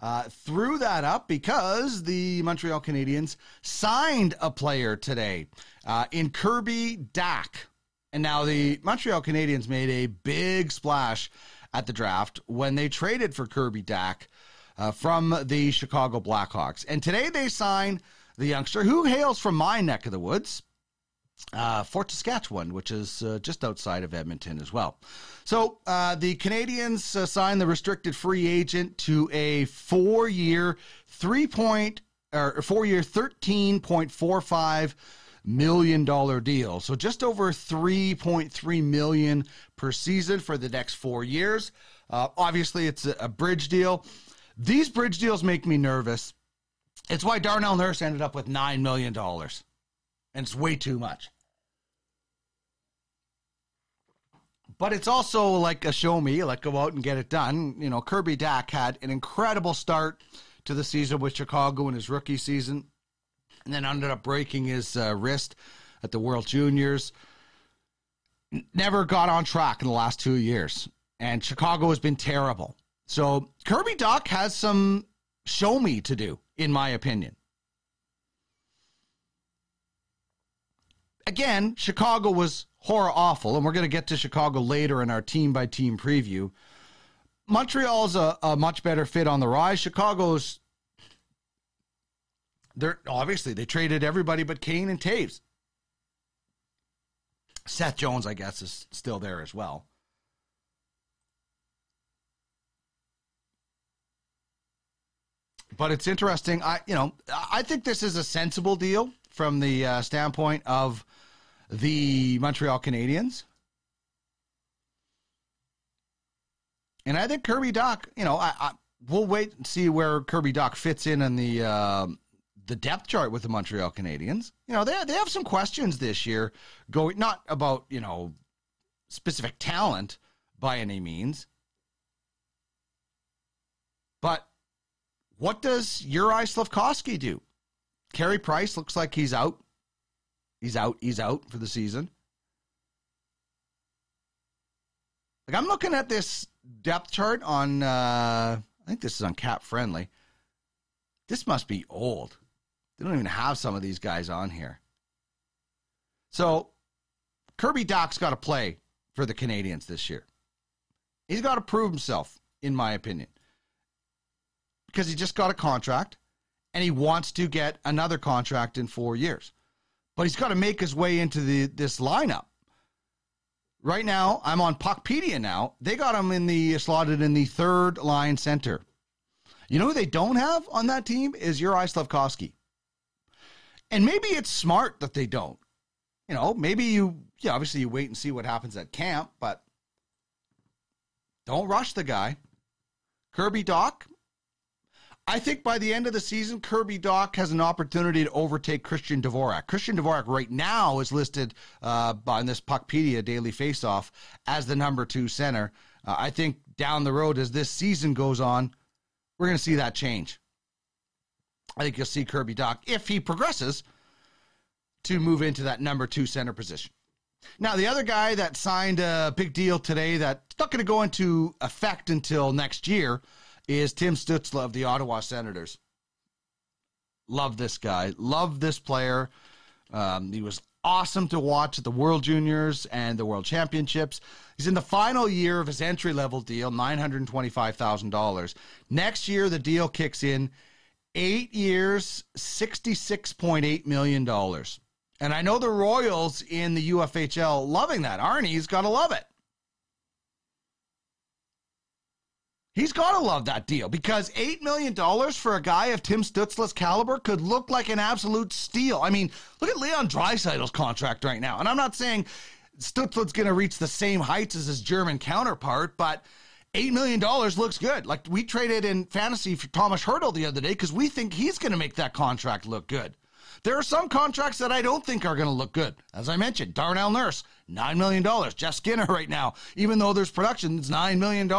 Speaker 2: Uh, threw that up because the Montreal Canadiens signed a player today uh, in Kirby Dach. And now the Montreal Canadiens made a big splash at the draft when they traded for Kirby Dach uh, from the Chicago Blackhawks. And today they sign the youngster who hails from my neck of the woods, uh, Fort Saskatchewan, which is uh, just outside of Edmonton as well. So uh, the Canadiens uh, signed the restricted free agent to a four-year, three point or four-year, thirteen point four five million dollar deal. So just over three point three million per season for the next four years. Uh, obviously, it's a, a bridge deal. These bridge deals make me nervous. It's why Darnell Nurse ended up with nine million dollars and it's way too much. But it's also like a show me, like go out and get it done. You know, Kirby Dach had an incredible start to the season with Chicago in his rookie season, and then ended up breaking his uh, wrist at the World Juniors. Never got on track in the last two years, and Chicago has been terrible. So Kirby Dach has some show me to do, in my opinion. again, Chicago was horror awful, and we're going to get to Chicago later in our team by team preview. Montreal's a, a much better fit on the rise. Chicago's they're obviously they traded everybody but Kane and Toews. Seth Jones, I guess, is still there as well. But it's interesting. I, you know, I think this is a sensible deal from the uh, standpoint of the Montreal Canadiens. And I think Kirby Dach, you know, I, I we'll wait and see where Kirby Dach fits in in the uh, the depth chart with the Montreal Canadiens. You know, they they have some questions this year going not about, you know, specific talent by any means. But what does Juraj Slafkovsky do? Carey Price looks like he's out. He's out. He's out for the season. Like I'm looking at this depth chart on. Uh, I think this is on Cap Friendly. This must be old. They don't even have some of these guys on here. So Kirby Dach's got to play for the Canadiens this year. He's got to prove himself, in my opinion, because he just got a contract and he wants to get another contract in four years. But he's got to make his way into the this lineup. Right now, I'm on Puckpedia now. They got him in the slotted in the third line center. You know who they don't have on that team is your Slafkovsky. And maybe it's smart that they don't. You know, maybe you yeah, obviously you wait and see what happens at camp, but Don't rush the guy. Kirby Dach, I think by the end of the season, Kirby Dach has an opportunity to overtake Christian Dvorak. Christian Dvorak right now is listed uh, on this Puckpedia Daily Faceoff as the number two center. Uh, I think down the road, as this season goes on, we're going to see that change. I think you'll see Kirby Dach, if he progresses, to move into that number two center position. Now, the other guy that signed a big deal today that's not going to go into effect until next year is Tim Stützle of the Ottawa Senators. Love this guy. Love this player. Um, he was awesome to watch at the World Juniors and the World Championships. He's in the final year of his entry level deal, $925,000. Next year, the deal kicks in eight years, $66.8 million. And I know the Royals in the UFHL loving that. Arnie's got to love it. He's got to love that deal because $8 million for a guy of Tim Stützle's caliber could look like an absolute steal. I mean, look at Leon Draisaitl's contract right now. And I'm not saying Stützle's going to reach the same heights as his German counterpart, but $8 million looks good. Like we traded in fantasy for Thomas Hertl the other day because we think he's going to make that contract look good. There are some contracts that I don't think are going to look good. As I mentioned, Darnell Nurse, $9 million. Jeff Skinner right now, even though there's production, it's $9 million.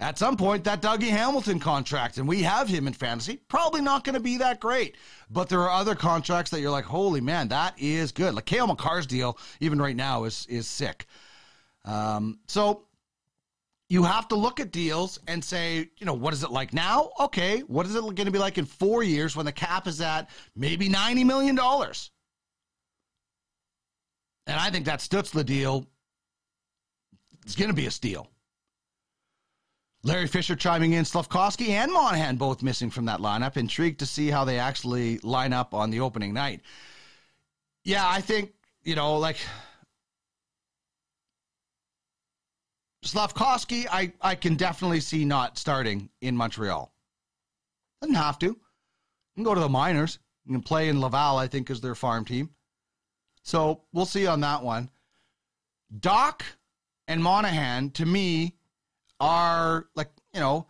Speaker 2: At some point, that Dougie Hamilton contract, and we have him in fantasy, probably not going to be that great. But there are other contracts that you're like, holy man, that is good. Like Cale Makar's deal, even right now, is is sick. Um, so you have to look at deals and say, you know, what is it like now? Okay, what is it going to be like in four years when the cap is at maybe $90 million? And I think that Stützle deal is going to be a steal. Larry Fisher chiming in, Slafkovsky and Monahan both missing from that lineup. Intrigued to see how they actually line up on the opening night. Yeah, I think, you know, like Slafkovsky, I, I can definitely see not starting in Montreal. Doesn't have to. You can go to the minors. You can play in Laval, I think, is their farm team. So we'll see on that one. Dach and Monahan, to me, are like, you know,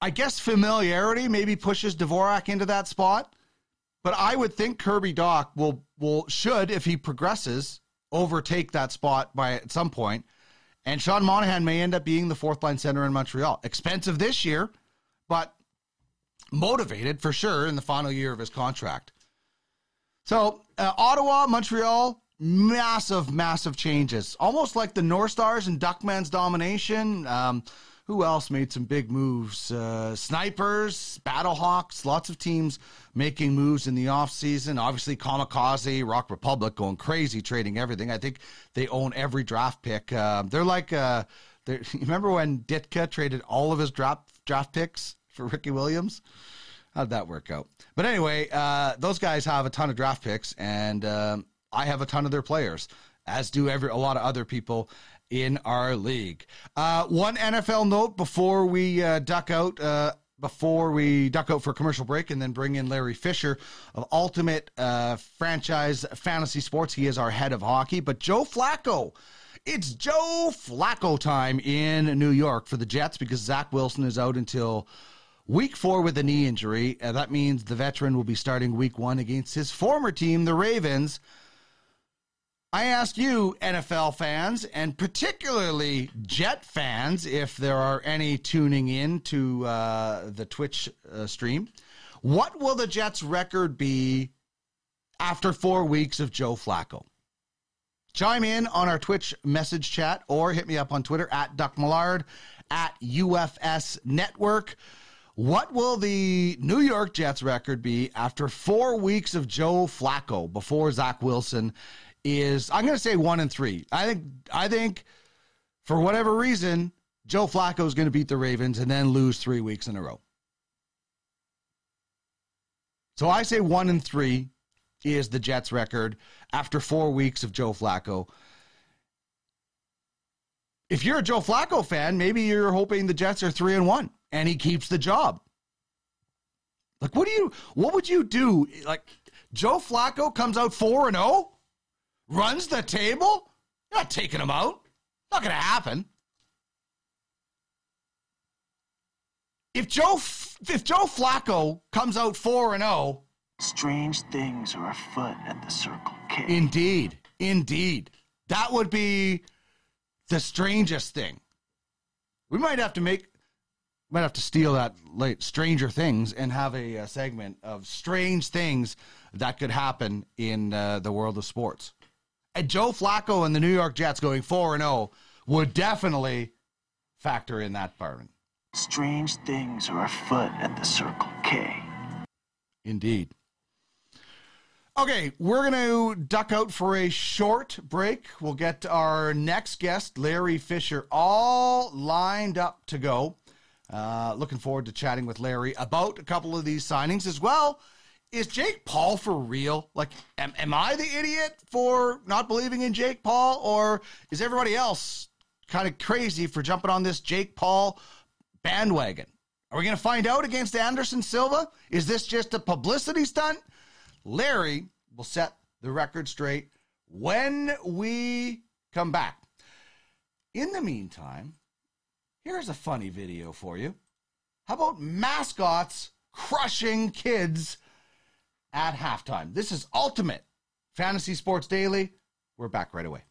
Speaker 2: I guess familiarity maybe pushes Dvorak into that spot. But I would think Kirby Dach will will should, if he progresses, overtake that spot by at some point. And Sean Monahan may end up being the fourth line center in Montreal. Expensive this year, but motivated for sure in the final year of his contract. So uh, Ottawa, Montreal, massive, massive changes. Almost like the North Stars and Duckman's domination. Um, who else made some big moves? Uh, snipers, Battlehawks, lots of teams making moves in the offseason. Obviously, Kamikaze, Rock Republic going crazy, trading everything. I think they own every draft pick. Uh, they're like, uh, they're, [laughs] remember when Ditka traded all of his draft, draft picks for Ricky Williams? How'd that work out? But anyway, uh, those guys have a ton of draft picks, and um, I have a ton of their players, as do every a lot of other people in our league. Uh, one NFL note before we uh, duck out. Uh, before we duck out for a commercial break and then bring in Larry Fisher of Ultimate uh, Franchise Fantasy Sports. He is our head of hockey. But Joe Flacco, it's Joe Flacco time in New York for the Jets because Zach Wilson is out until week four with a knee injury. Uh, that means the veteran will be starting week one against his former team, the Ravens. I ask you, NFL fans, and particularly Jet fans, if there are any tuning in to uh, the Twitch uh, stream, what will the Jets' record be after four weeks of Joe Flacco? Chime in on our Twitch message chat or hit me up on Twitter at Duck Millard at UFS Network. What will the New York Jets record be after four weeks of Joe Flacco before Zach Wilson is I'm going to say one and three. I think I think for whatever reason, Joe Flacco is going to beat the Ravens and then lose three weeks in a row. So I say one and three is the Jets' record after four weeks of Joe Flacco. If you're a Joe Flacco fan, maybe you're hoping the Jets are three and one and he keeps the job. Like, what do you? What would you do? Like, Joe Flacco comes out four and zero runs the table, you're not taking him out. Not going to happen. If Joe if Joe Flacco comes out 4 and 0,
Speaker 7: Strange things are afoot at the Circle K.
Speaker 2: indeed, indeed. That would be the strangest thing. We might have to make might have to steal that late Stranger Things and have a, uh segment of strange things that could happen in uh, the world of sports. Joe Flacco and the New York Jets going 4 and 0 would definitely factor in that department.
Speaker 7: Strange things are afoot at the Circle K.
Speaker 2: Indeed. Okay, we're going to duck out for a short break. We'll get our next guest, Larry Fisher, all lined up to go. Uh, looking forward to chatting with Larry about a couple of these signings as well. Is Jake Paul for real? Like, am, am I the idiot for not believing in Jake Paul, or is everybody else kind of crazy for jumping on this Jake Paul bandwagon? Are we going to find out against Anderson Silva? Is this just a publicity stunt? Larry will set the record straight when we come back. In the meantime, here's a funny video for you. How about mascots crushing kids at halftime? This is Ultimate Fantasy Sports Daily. We're back right away.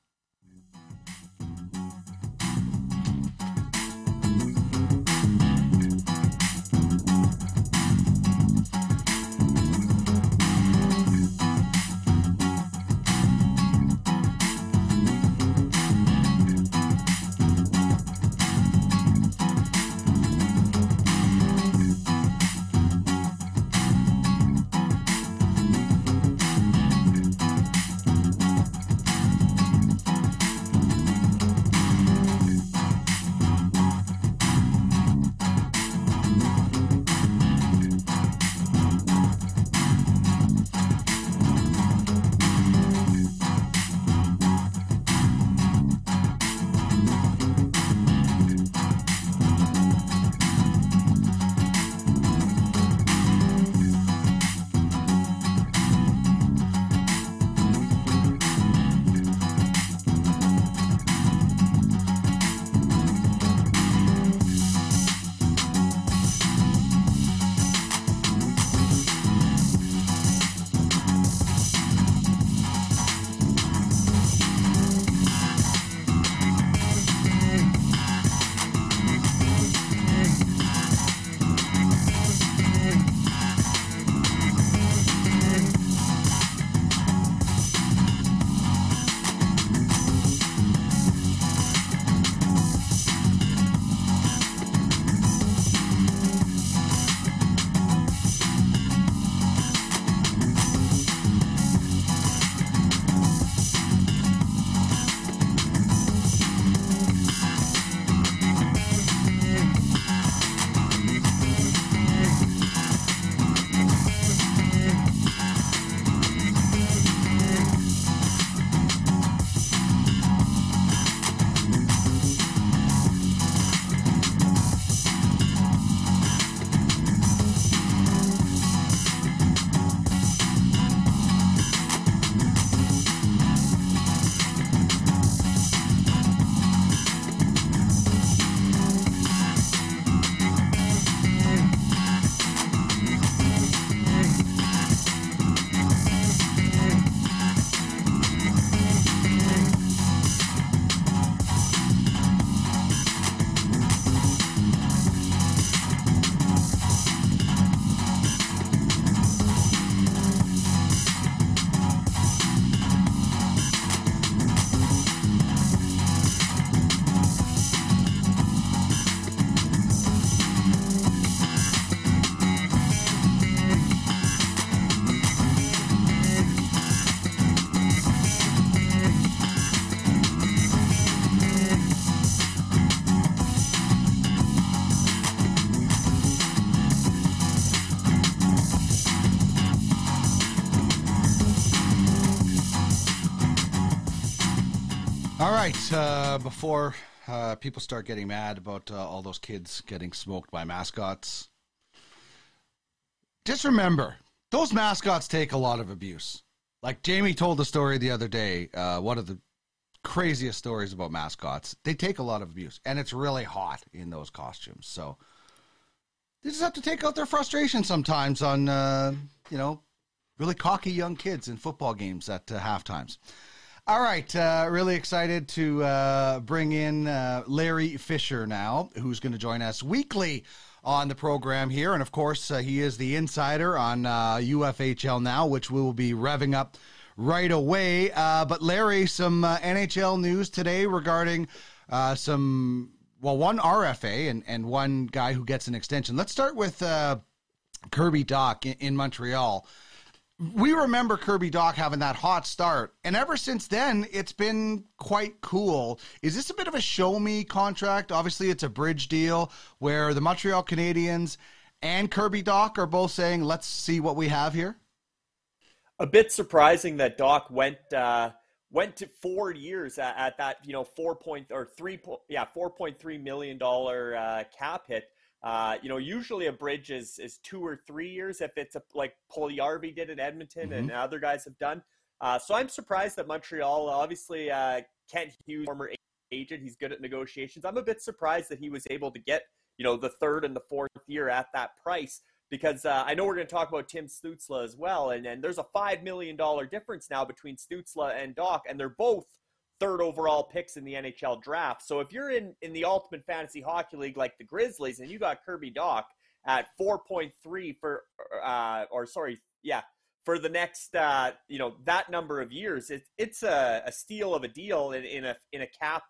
Speaker 2: All right. Uh, before uh, people start getting mad about uh, all those kids getting smoked by mascots, just remember those mascots take a lot of abuse. Like Jamie told the story the other day. Uh, one of the craziest stories about mascots. They take a lot of abuse, and it's really hot in those costumes. So they just have to take out their frustration sometimes on, uh, you know, really cocky young kids in football games at uh, half times. All right, uh, really excited to uh, bring in uh, Larry Fisher now, who's going to join us weekly on the program here. And of course, uh, he is the insider on uh, UFHL now, which we will be revving up right away. Uh, but Larry, some uh, NHL news today regarding uh, some, well, one RFA and, and one guy who gets an extension. Let's start with uh, Kirby Dach in, in Montreal. We remember Kirby Dach having that hot start, and ever since then, it's been quite cool. Is this a bit of a show me contract? Obviously, it's a bridge deal where the Montreal Canadiens and Kirby Dach are both saying, let's see what we have here
Speaker 8: a bit surprising that Dach went uh, went to four years at, at, that you know four point or three yeah four point three million dollar uh, cap hit. Uh, you know, usually a bridge is is two or three years if it's a like Puljujarvi did in Edmonton mm-hmm. and other guys have done. Uh, so I'm surprised that Montreal, obviously, uh, Kent Hughes, former agent, he's good at negotiations. I'm a bit surprised that he was able to get you know the third and the fourth year at that price because uh, I know we're going to talk about Tim Stützle as well, and, and there's a five million dollar difference now between Stützle and Dach, and they're both third overall picks in the NHL draft. So if you're in in the Ultimate Fantasy Hockey League like the Grizzlies, and you got Kirby Dach at 4.3 for, uh, or sorry, yeah, for the next uh, you know that number of years, it, it's a, a steal of a deal in, in a in a cap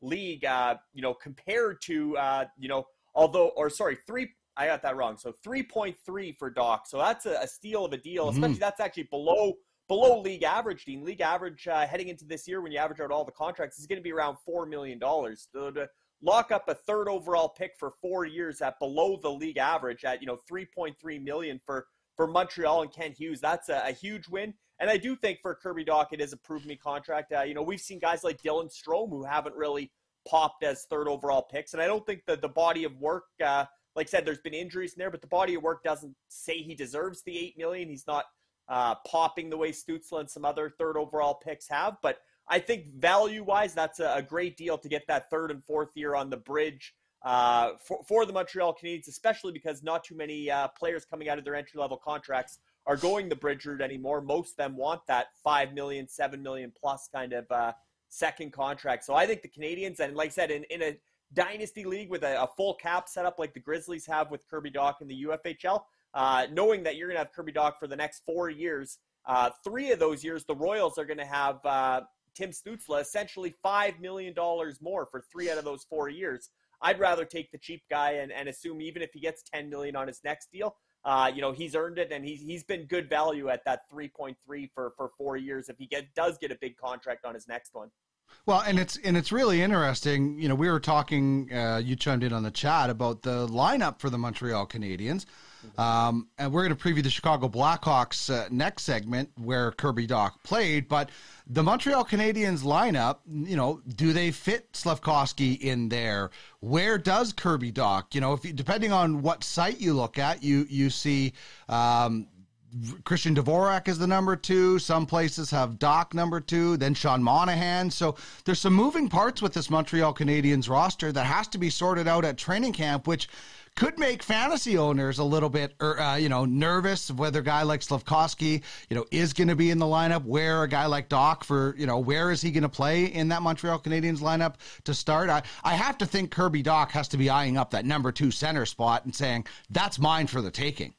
Speaker 8: league. Uh, you know, compared to uh, you know although or sorry three I got that wrong. So 3.3 for Dach. So that's a, a steal of a deal, mm-hmm. especially that's actually below below league average, Dean. League average uh, heading into this year when you average out all the contracts is going to be around $4 million. So to lock up a third overall pick for four years at below the league average at, you know, 3.3 million for, for Montreal and Kent Hughes, that's a, a huge win. And I do think for Kirby Dach, it is a prove me contract. Uh, you know, we've seen guys like Dylan Strome who haven't really popped as third overall picks. And I don't think that the body of work uh, like I said, there's been injuries in there, but the body of work doesn't say he deserves the eight million. He's not uh, popping the way Stützle and some other third overall picks have. But I think value wise, that's a, a, great deal to get that third and fourth year on the bridge uh, for, for the Montreal Canadiens, especially because not too many uh, players coming out of their entry level contracts are going the bridge route anymore. Most of them want that five million, seven million plus kind of uh, second contract. So I think the Canadiens, and like I said, in, in a dynasty league with a, a, full cap setup like the Grizzlies have with Kirby Dach in the UFHL, uh, knowing that you're going to have Kirby Dach for the next four years, uh, three of those years, the Royals are going to have uh, Tim Stützle essentially $5 million more for three out of those four years. I'd rather take the cheap guy and, and assume even if he gets 10 million on his next deal, uh, you know, he's earned it and he's, he's been good value at that 3.3 for, for four years if he get, does get a big contract on his next one.
Speaker 2: Well, and it's and it's really interesting. You know, we were talking. Uh, you chimed in on the chat about the lineup for the Montreal Canadiens, um, and we're going to preview the Chicago Blackhawks uh, next segment where Kirby Dach played. But the Montreal Canadiens lineup, you know, do they fit Slafkovsky in there? Where does Kirby Dach? You know, if you, depending on what site you look at, you you see. Um, Christian Dvorak is the number two. Some places have Dach number two, then Sean Monahan. So there's some moving parts with this Montreal Canadiens roster that has to be sorted out at training camp, which could make fantasy owners a little bit, er, uh, you know, nervous of whether a guy like Slafkovsky, you know, is going to be in the lineup. Where a guy like Dach for, you know, where is he going to play in that Montreal Canadiens lineup to start? I, I have to think Kirby Dach has to be eyeing up that number two center spot and saying that's mine for the taking.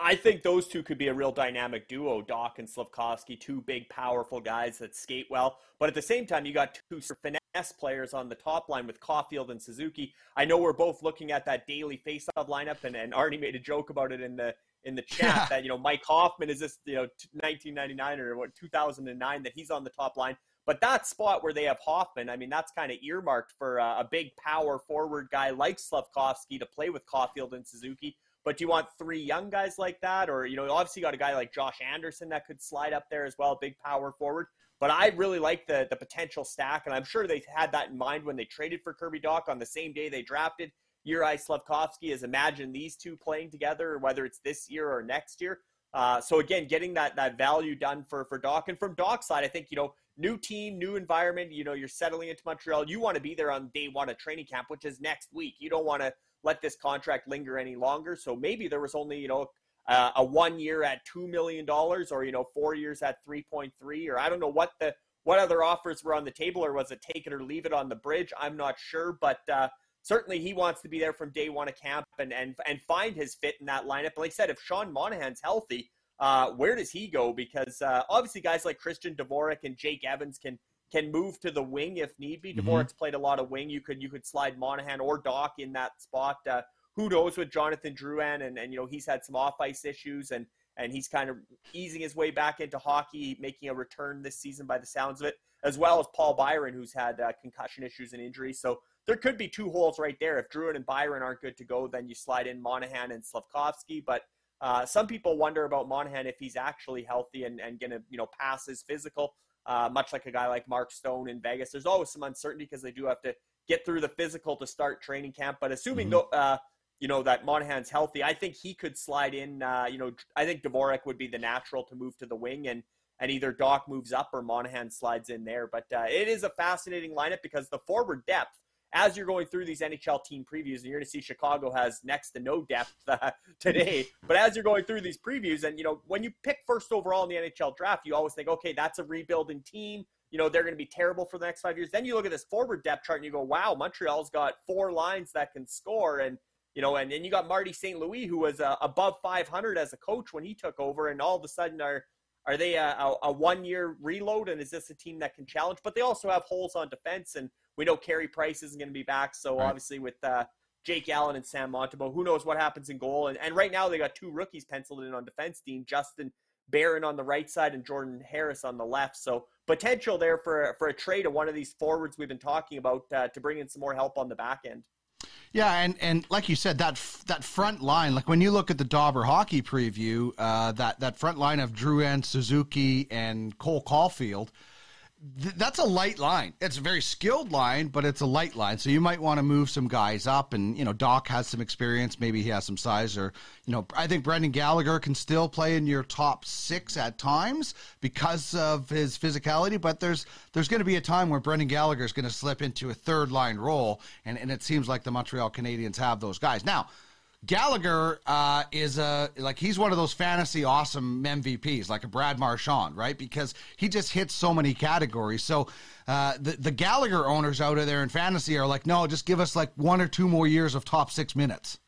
Speaker 8: I think those two could be a real dynamic duo, Dach and Slafkovsky, two big, powerful guys that skate well. But at the same time, you got two finesse players on the top line with Caufield and Suzuki. I know we're both looking at that daily face-off lineup, and, and Arnie made a joke about it in the in the chat that you know Mike Hoffman is this you know 1999 or what 2009 that he's on the top line. But that spot where they have Hoffman, I mean, that's kind of earmarked for a, a big power forward guy like Slafkovsky to play with Caufield and Suzuki. But do you want three young guys like that? Or, you know, obviously you got a guy like Josh Anderson that could slide up there as well, big power forward. But I really like the the potential stack, and I'm sure they had that in mind when they traded for Kirby Dach on the same day they drafted Juraj Slafkovsky. Is imagine these two playing together, whether it's this year or next year. Uh, so again, getting that that value done for for Dach and from Dach's side, I think you know new team, new environment. You know, you're settling into Montreal. You want to be there on day one of training camp, which is next week. You don't want to let this contract linger any longer. So maybe there was only you know uh, a one year at two million dollars, or you know four years at three point three, or I don't know what the what other offers were on the table, or was it take it or leave it on the bridge? I'm not sure, but uh, certainly he wants to be there from day one of camp and and and find his fit in that lineup. But like I said, if Sean Monahan's healthy, uh, where does he go? Because uh, obviously guys like Christian Dvorak and Jake Evans can can move to the wing if need be. Mm-hmm. Played a lot of wing. You could you could slide Monahan or Dach in that spot. Uh, who knows with Jonathan Drouin and and you know he's had some off ice issues and and he's kind of easing his way back into hockey, making a return this season by the sounds of it, as well as Paul Byron, who's had uh, concussion issues and injuries. So there could be two holes right there. If Drouin and Byron aren't good to go, then you slide in Monahan and Slafkovsky. But uh, some people wonder about Monahan if he's actually healthy and, and going to you know pass his physical, uh, much like a guy like Mark Stone in Vegas. There's always some uncertainty because they do have to get through the physical to start training camp. But assuming mm-hmm. uh, you know that Monahan's healthy, I think he could slide in. Uh, you know, I think Dvorak would be the natural to move to the wing and. And either Dach moves up or Monahan slides in there. But uh, it is a fascinating lineup because the forward depth as you're going through these NHL team previews, and you're going to see Chicago has next to no depth [laughs] uh, today. But as you're going through these previews, and you know when you pick first overall in the NHL draft, you always think, okay, that's a rebuilding team. You know they're going to be terrible for the next five years. Then you look at this forward depth chart and you go, wow, Montreal's got four lines that can score, and you know, and then you got Marty St. Louis who was uh, above 500 as a coach when he took over, and all of a sudden are are they a, a, a one year reload? And is this a team that can challenge? But they also have holes on defense and we know Carey Price isn't going to be back, so right. obviously with uh, Jake Allen and Sam Montembeault, who knows what happens in goal? And, and right now they got two rookies penciled in on defense team, Justin Barron on the right side and Jordan Harris on the left. So potential there for for a trade of one of these forwards we've been talking about uh, to bring in some more help on the back end.
Speaker 2: Yeah, and, and like you said, that that front line, like when you look at the Dobber hockey preview, uh, that that front line of Drew and Suzuki, and Cole Caufield – th- that's a light line. It's a very skilled line, but it's a light line. So you might want to move some guys up. And you know, Dach has some experience. Maybe he has some size, or you know, I think Brendan Gallagher can still play in your top six at times because of his physicality. But there's there's going to be a time where Brendan Gallagher is going to slip into a third line role, and and it seems like the Montreal Canadiens have those guys now. Gallagher uh, is a like he's one of those fantasy awesome MVPs, like a Brad Marchand, right? Because he just hits so many categories. So uh, the the Gallagher owners out of there in fantasy are like, no, just give us like one or two more years of top six minutes.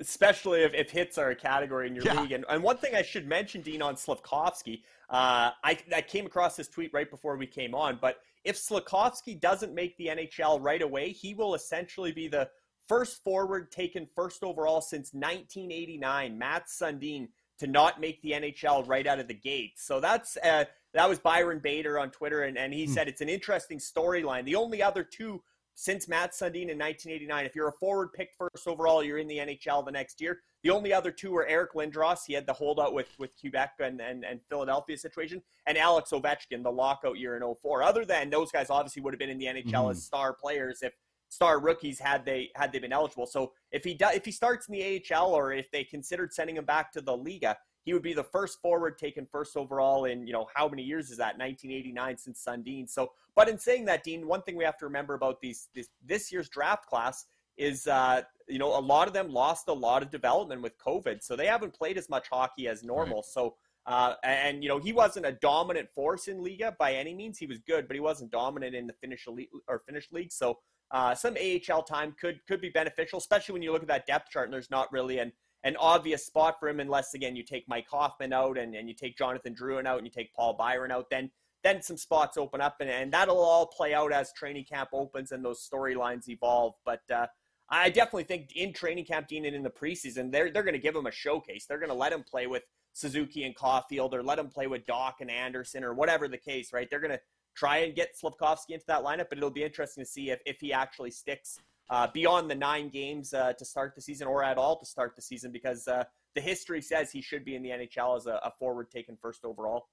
Speaker 8: Especially if, if hits are a category in your yeah. league. And, and one thing I should mention, Dean, on Slafkovsky, uh, I, I came across this tweet right before we came on, but if Slafkovsky doesn't make the NHL right away, he will essentially be the first forward taken first overall since 1989, Mats Sundin, to not make the NHL right out of the gate. So that's uh, that was Byron Bader on Twitter, and, and he hmm. said it's an interesting storyline. The only other two since Mats Sundin in 1989, if you're a forward picked first overall, you're in the NHL the next year. The only other two were Eric Lindros. He had the holdout with, with Quebec and, and, and Philadelphia situation, and Alex Ovechkin, the lockout year in 04. Other than those guys, obviously would have been in the NHL mm-hmm. as star players if star rookies had they had they been eligible. So if he does, if he starts in the AHL or if they considered sending him back to the Liiga, he would be the first forward taken first overall in you know how many years is that 1989 since Sundin. So, but in saying that, Dean, one thing we have to remember about these this, this year's draft class is uh, you know a lot of them lost a lot of development with COVID, so they haven't played as much hockey as normal. Right. So. Uh, and you know he wasn't a dominant force in Liiga by any means. He was good, but he wasn't dominant in the Finnish elite or Finnish league. So uh, some AHL time could could be beneficial, especially when you look at that depth chart and there's not really an an obvious spot for him unless again you take Mike Hoffman out and, and you take Jonathan Drouin out and you take Paul Byron out, then then some spots open up and, and that'll all play out as training camp opens and those storylines evolve. But uh, I definitely think in training camp, Dean, and in the preseason, they're they're going to give him a showcase. They're going to let him play with Suzuki and Caufield, or let him play with Dach and Anderson, or whatever the case. Right? They're going to try and get Slafkovsky into that lineup, but it'll be interesting to see if, if he actually sticks uh, beyond the nine games uh, to start the season or at all to start the season because uh, the history says he should be in the NHL as a, a forward taken first overall.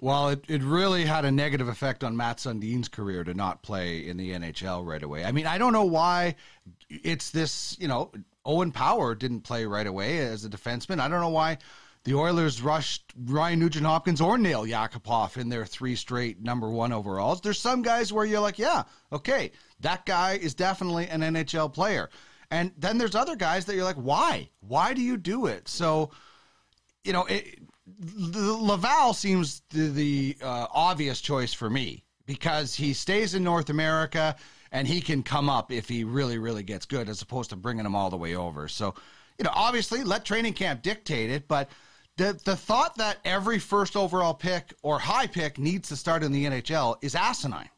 Speaker 2: Well, it, it really had a negative effect on Mats Sundin's career to not play in the NHL right away. I mean, I don't know why it's this, you know, Owen Power didn't play right away as a defenseman. I don't know why the Oilers rushed Ryan Nugent Hopkins or Nail Yakupov in their three straight number one overalls. There's some guys where you're like, yeah, okay, that guy is definitely an NHL player. And then there's other guys that you're like, why? Why do you do it? So, you know, it, Laval seems the, the uh, obvious choice for me because he stays in North America and he can come up if he really, really gets good, as opposed to bringing him all the way over. So, you know, obviously let training camp dictate it, but the the thought that every first overall pick or high pick needs to start in the NHL is asinine.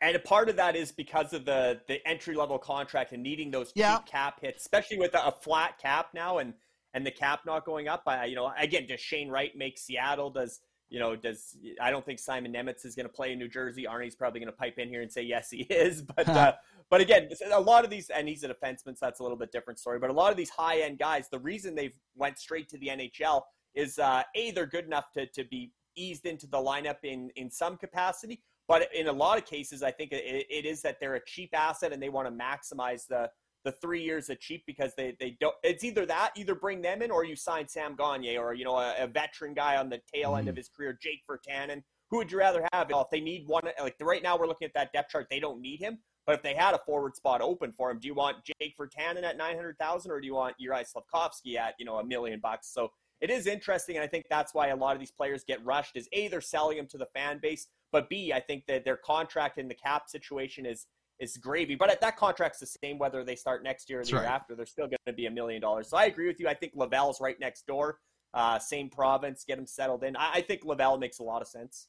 Speaker 8: And a part of that is because of the the entry level contract and needing those cheap
Speaker 2: Yeah.
Speaker 8: cap hits, especially with a, a flat cap now and and the cap not going up. I, you know, again, does Shane Wright make Seattle? Does you know? Does I don't think Simon Nemec is going to play in New Jersey. Arnie's probably going to pipe in here and say yes, he is. [laughs] But uh, but again, a lot of these, and he's a defenseman, so that's a little bit different story. But a lot of these high end guys, the reason they've went straight to the NHL is uh, a they're good enough to to be eased into the lineup in in some capacity. But in a lot of cases, I think it, it is that they're a cheap asset and they want to maximize the the three years at cheap because they, they don't. It's either that, either bring them in, or you sign Sam Gagne or you know a, a veteran guy on the tail end of mm. his career, Jake Virtanen. Who would you rather have? If they need one, like right now we're looking at that depth chart, they don't need him. But if they had a forward spot open for him, do you want Jake Virtanen at nine hundred thousand, or do you want Juraj Slafkovsky at you know a million bucks? So it is interesting, and I think that's why a lot of these players get rushed. Is a they're selling them to the fan base, but b I think that their contract in the cap situation is is gravy. But at that contract's the same whether they start next year or the
Speaker 2: That's
Speaker 8: year
Speaker 2: right.
Speaker 8: after. They're still going to be a million dollars. So I agree with you. I think Laval's right next door, uh, same province. Get him settled in. I, I think Laval makes a lot of sense.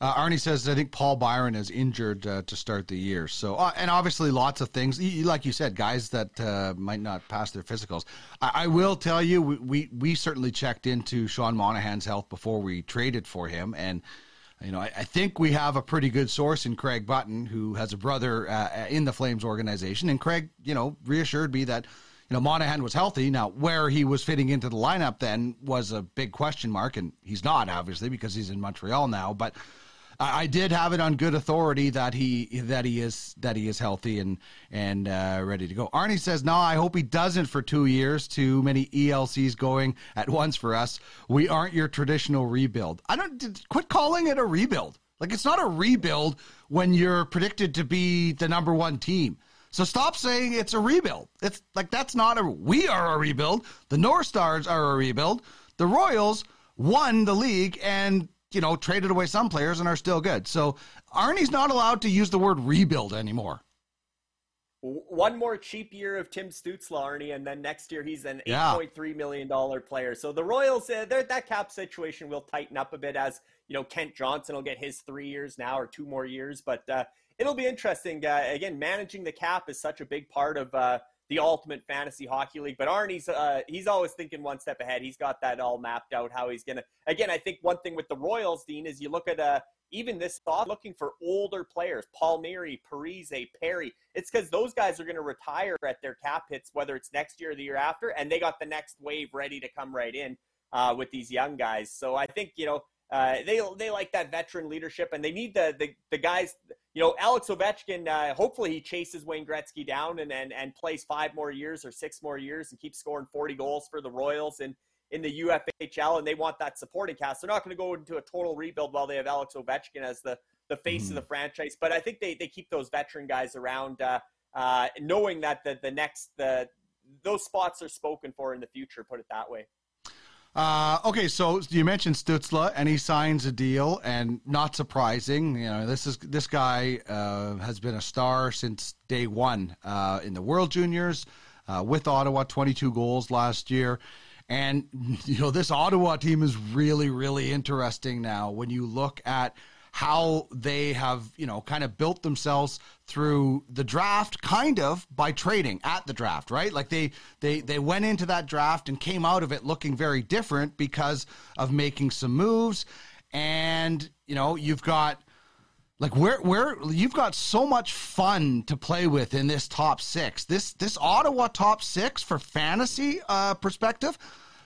Speaker 2: Uh, Arnie says, I think Paul Byron is injured uh, to start the year. So, uh, and obviously, lots of things. Like you said, guys that uh, might not pass their physicals. I, I will tell you, we, we, we certainly checked into Sean Monahan's health before we traded for him. And, you know, I, I think we have a pretty good source in Craig Button, who has a brother uh, in the Flames organization. And Craig, you know, reassured me that, you know, Monahan was healthy. Now, where he was fitting into the lineup then was a big question mark. And he's not, obviously, because he's in Montreal now. But, I I did have it on good authority that he that he is that he is healthy and and uh, ready to go. Arnie says, "No, I hope he doesn't for two years. Too many ELCs going at once for us. We aren't your traditional rebuild. I don't quit calling it a rebuild. Like it's not a rebuild when you're predicted to be the number one team. So stop saying it's a rebuild. It's like that's not a. We are a rebuild. The North Stars are a rebuild. The Royals won the league and you know traded away some players and are still good. So Arnie's not allowed to use the word rebuild anymore.
Speaker 8: One more cheap year of Tim Stutzla, Arnie, and then next year he's an
Speaker 2: Yeah.
Speaker 8: $8.3 million player. So the Royals, uh, that cap situation will tighten up a bit as, you know, Kent Johnson will get his three years now or two more years. But uh, it'll be interesting. Uh, again, managing the cap is such a big part of uh, the ultimate fantasy hockey league. But Arnie's, uh, he's always thinking one step ahead. He's got that all mapped out, how he's to. Again, I think one thing with the Royals, Dean, is you look at uh, even this off looking for older players, Palmieri, Parise, Perry. It's because those guys are going to retire at their cap hits, whether it's next year or the year after, and they got the next wave ready to come right in uh, with these young guys. So I think you know uh, they they like that veteran leadership, and they need the the, the guys. You know, Alex Ovechkin. Uh, hopefully, he chases Wayne Gretzky down and, and and plays five more years or six more years and keeps scoring forty goals for the Royals and in the UFHL, and they want that supporting cast. They're not going to go into a total rebuild while they have Alex Ovechkin as the the face of the franchise. But I think they they keep those veteran guys around, uh, uh, knowing that the the next the those spots are spoken for in the future. Put it that way.
Speaker 2: Uh, okay, so you mentioned Stützle, and he signs a deal, and not surprising, you know, this is this guy uh, has been a star since day one uh, in the World Juniors uh, with Ottawa, 22 goals last year, and [laughs] you know this Ottawa team is really, really interesting now. When you look at how they have, you know, kind of built themselves through the draft, kind of by trading at the draft, right? Like they they they went into that draft and came out of it looking very different because of making some moves, and you know, you've got like where where you've got so much fun to play with in this top six. This this Ottawa top six for fantasy uh, perspective.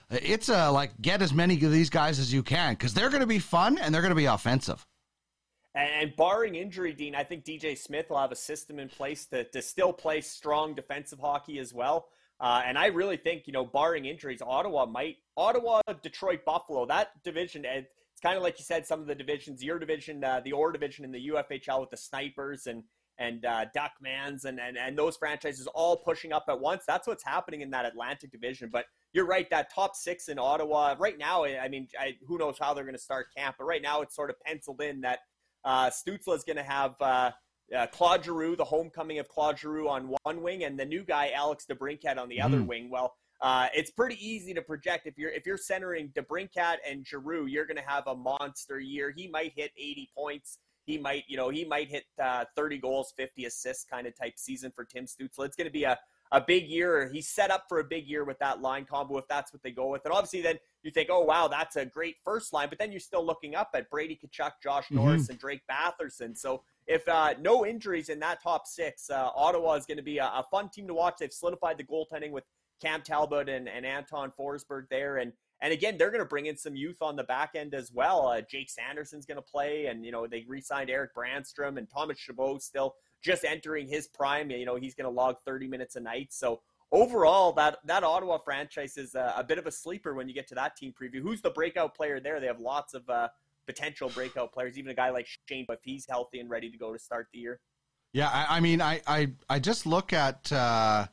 Speaker 2: It's a like get as many of these guys as you can because they're going to be fun and they're going to be offensive.
Speaker 8: And barring injury, Dean, I think DJ Smith will have a system in place to, to still play strong defensive hockey as well. Uh, and I really think, you know, barring injuries, Ottawa might, Ottawa, Detroit, Buffalo, that division, it's kind of like you said, some of the divisions, your division, uh, the OR division in the UFHL with the Snipers and and uh, Duckmans and, and and those franchises all pushing up at once. That's what's happening in that Atlantic division. But you're right, that top six in Ottawa right now. I mean, I, who knows how they're going to start camp? But right now, it's sort of penciled in that uh, Stützle is going to have uh, uh, Claude Giroux, the homecoming of Claude Giroux on one wing, and the new guy Alex DeBrincat on the mm-hmm. other wing. Well, uh, it's pretty easy to project if you're if you're centering DeBrincat and Giroux, you're going to have a monster year. He might hit 80 points. He might, you know, he might hit uh, 30 goals, 50 assists kind of type season for Tim Stützle. It's going to be a a big year. He's set up for a big year with that line combo if that's what they go with. And obviously, then you think, oh wow, that's a great first line. But then you're still looking up at Brady Tkachuk, Josh mm-hmm. Norris, and Drake Batherson. So if uh, no injuries in that top six, uh, Ottawa is going to be a, a, fun team to watch. They've solidified the goaltending with Cam Talbot and, and Anton Forsberg there, and and again they're going to bring in some youth on the back end as well. Uh, Jake Sanderson's going to play, and you know they re-signed Erik Brannstrom and Thomas Chabot still just entering his prime. You know he's going to log 30 minutes a night, so. Overall, that, that Ottawa franchise is a, a, bit of a sleeper when you get to that team preview. Who's the breakout player there? They have lots of uh, potential breakout players, even a guy like Shane, if he's healthy and ready to go to start the year.
Speaker 2: Yeah, I, I mean, I, I, I just look at uh,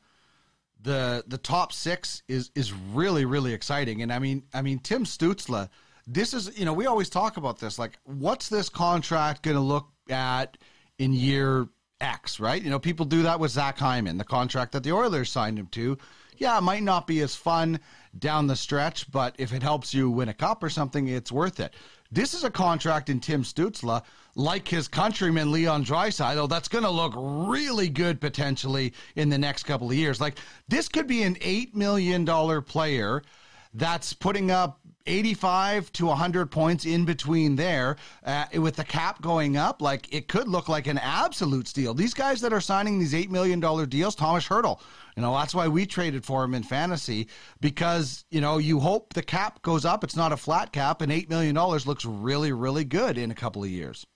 Speaker 2: the the top six is is really really exciting, and I mean, I mean Tim Stützle, This is you know we always talk about this like what's this contract going to look at in year X, right? You know, people do that with Zach Hyman, the contract that the Oilers signed him to. Yeah, it might not be as fun down the stretch, but if it helps you win a cup or something, it's worth it. This is a contract in Tim Stützle, like his countryman Leon Draisaitl, that's going to look really good potentially in the next couple of years. Like this could be an eight million dollar player that's putting up 85 to 100 points in between there uh, with the cap going up like it could look like an absolute steal. These guys that are signing these $8 million deals thomas hertl you know that's why we traded for him in fantasy because you know you hope the cap goes up. It's not a flat cap and $8 million looks really really good in a couple of years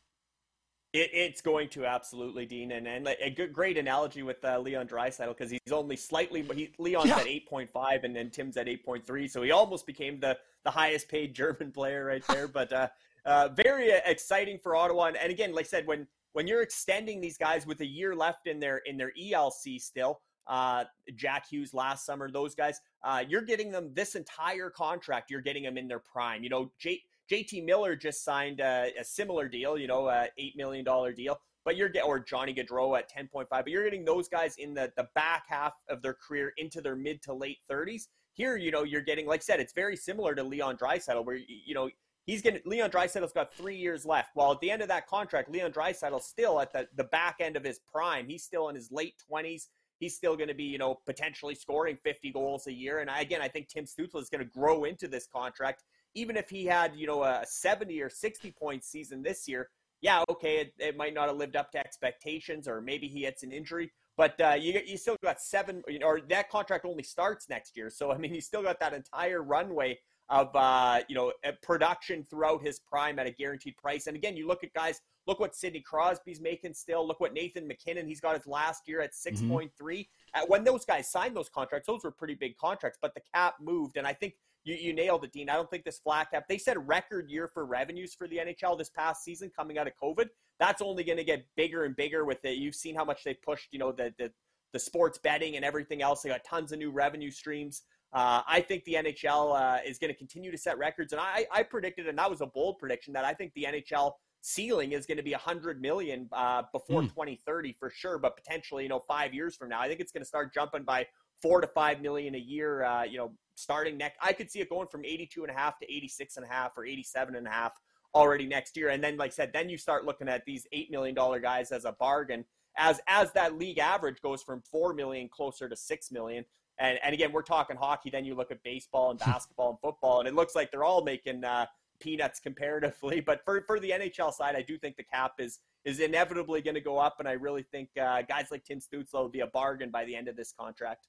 Speaker 8: it, it's going to absolutely, Dean, and and a good, great analogy with uh, Leon Draisaitl because he's only slightly, but he Leon's yeah. at eight point five, and then Tim's at eight point three, so he almost became the the highest paid German player right there. [laughs] but uh, uh, very exciting for Ottawa, and, and again, like I said, when when you're extending these guys with a year left in their in their ELC still, uh, Jack Hughes last summer, those guys, uh, you're getting them this entire contract. You're getting them in their prime. You know, Jake JT Miller just signed a, a similar deal, you know, a eight million dollar deal. But you're getting or Johnny Gaudreau at ten point five. But you're getting those guys in the the back half of their career into their mid to late thirties. Here, you know, you're getting like I said, it's very similar to Leon Draisaitl, where you know he's getting Leon Draisaitl's got three years left. While at the end of that contract, Leon Draisaitl's still at the the back end of his prime. He's still in his late twenties. He's still going to be, you know, potentially scoring 50 goals a year. And I, again, I think Tim Stützle is going to grow into this contract even if he had, you know, a 70 or 60 point season this year, yeah, okay, it, it might not have lived up to expectations, or maybe he hits an injury. But uh, you you still got seven, or that contract only starts next year. So I mean, he's still got that entire runway of uh, you know production throughout his prime at a guaranteed price. And again, you look at guys. Look what Sidney Crosby's making still. Look what Nathan MacKinnon. He's got his last year at six point mm-hmm. three. When those guys signed those contracts, those were pretty big contracts. But the cap moved, and I think you, you nailed it, Dean. I don't think this flat cap, they said record year for revenues for the NHL this past season coming out of COVID. That's only going to get bigger and bigger with it. You've seen how much they pushed, you know, the, the, the sports betting and everything else. They got tons of new revenue streams. Uh, I think the NHL uh, is going to continue to set records, and I, I predicted, and that was a bold prediction, that I think the NHL ceiling is going to be 100 million uh, before mm. 2030 for sure, but potentially, you know, five years from now, I think it's going to start jumping by four to five million a year. Uh, you know, starting next. I could see it going from 82 and a half to 86 and a half or 87 and a half already next year. And then, like I said, then you start looking at these $8 million guys as a bargain as, as that league average goes from 4 million closer to 6 million. And, and again, we're talking hockey. Then you look at baseball and [laughs] basketball and football, and it looks like they're all making uh, peanuts comparatively. [laughs] But for, for the NHL side, I do think the cap is is inevitably going to go up, and I really think uh, guys like Tim Stützle will be a bargain by the end of this contract.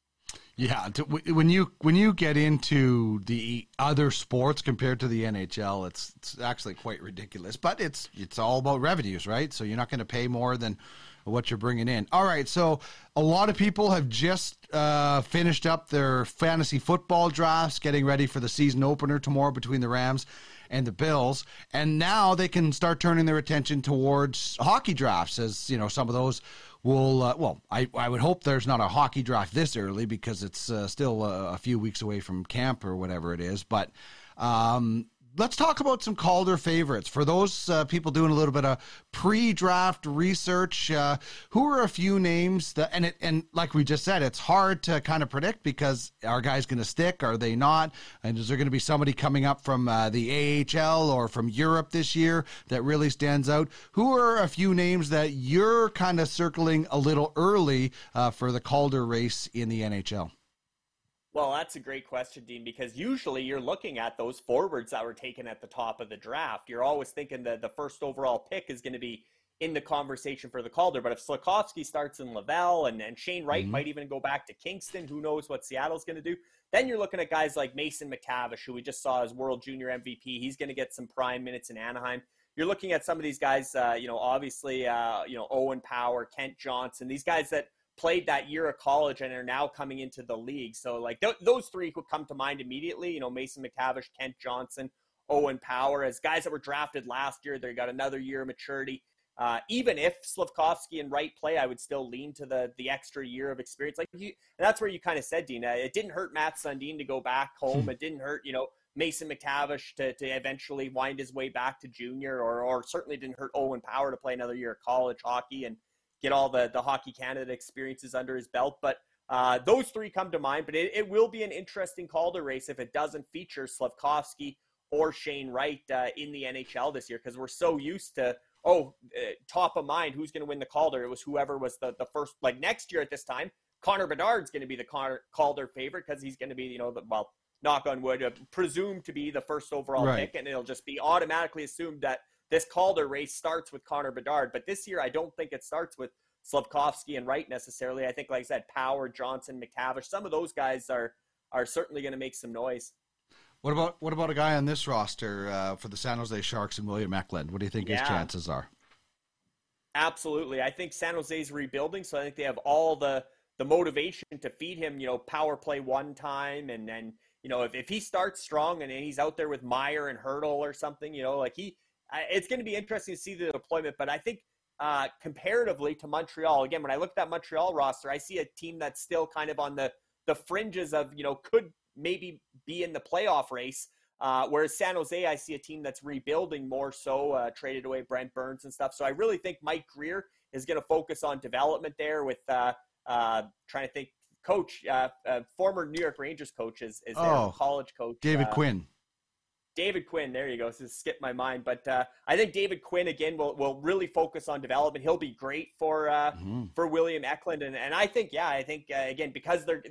Speaker 2: Yeah, to, when you when you get into the other sports compared to the NHL, it's it's actually quite ridiculous. But it's it's all about revenues, right? So you're not going to pay more than what you're bringing in. All right, so a lot of people have just uh, finished up their fantasy football drafts, getting ready for the season opener tomorrow between the Rams and the Bills, and now they can start turning their attention towards hockey drafts, as you know some of those will uh, well I, I would hope there's not a hockey draft this early because it's uh, still a, a, few weeks away from camp or whatever it is but um, let's talk about some Calder favorites. For those uh, people doing a little bit of pre-draft research, uh, who are a few names that and it and like we just said, it's hard to kind of predict because are guys going to stick? Are they not? And is there going to be somebody coming up from uh, the AHL or from Europe this year that really stands out? Who are a few names that you're kind of circling a little early uh, for the Calder race in the NHL?
Speaker 8: Well, that's a great question, Dean, because usually you're looking at those forwards that were taken at the top of the draft. You're always thinking that the first overall pick is going to be in the conversation for the Calder. But if Slafkovsky starts in Laval and, and Shane Wright mm-hmm. might even go back to Kingston, who knows what Seattle's going to do? Then you're looking at guys like Mason McTavish, who we just saw as World Junior MVP. He's going to get some prime minutes in Anaheim. You're looking at some of these guys, uh, you know, obviously, uh, you know, Owen Power, Kent Johnson, these guys that – played that year of college and are now coming into the league. So like th- those three would come to mind immediately. You know, Mason McTavish, Kent Johnson, Owen Power as guys that were drafted last year. They got another year of maturity. Uh, even if Slafkovsky and Wright play, I would still lean to the the extra year of experience. Like you, that's where you kind of said, Dina. It didn't hurt Mats Sundin to go back home. Hmm. It didn't hurt, you know, Mason McTavish to, to eventually wind his way back to junior, or or certainly didn't hurt Owen Power to play another year of college hockey. And get all the the Hockey Canada experiences under his belt. But uh, those three come to mind. But it, it, will be an interesting Calder race if it doesn't feature Slafkovsky or Shane Wright uh, in the NHL this year because we're so used to oh uh, top of mind who's going to win the Calder. It was whoever was the the first like next year at this time. Connor Bedard's going to be the Connor Calder favorite because he's going to be you know the well knock on wood uh, presumed to be the first overall right. pick and it'll just be automatically assumed that this Calder race starts with Connor Bedard, but this year I don't think it starts with Slafkovsky and Wright necessarily. I think, like I said, Power, Johnson, McTavish, some of those guys are are certainly going to make some noise.
Speaker 2: What about what about a guy on this roster uh, for the San Jose Sharks and William Eklund? What do you think yeah. his chances are?
Speaker 8: Absolutely, I think San Jose's rebuilding, so I think they have all the the motivation to feed him, you know, power play one time, and then you know if, if he starts strong and he's out there with Meier and Hertl or something, you know, like he it's going to be interesting to see the deployment. But I think uh, comparatively to Montreal, again, when I look at that Montreal roster, I see a team that's still kind of on the the fringes of you know could maybe be in the playoff race. Uh, whereas San Jose, I see a team that's rebuilding more so, uh, traded away Brent Burns and stuff. So I really think Mike Grier is going to focus on development there with uh, uh, trying to think. Coach, uh, former New York Rangers coach is, is oh, college coach.
Speaker 2: David Quinn.
Speaker 8: David Quinn, there you go. So skipped my mind, but uh, I think David Quinn again will, will really focus on development. He'll be great for uh, mm-hmm. for William Eklund, and, and I think yeah, I think uh, again because they're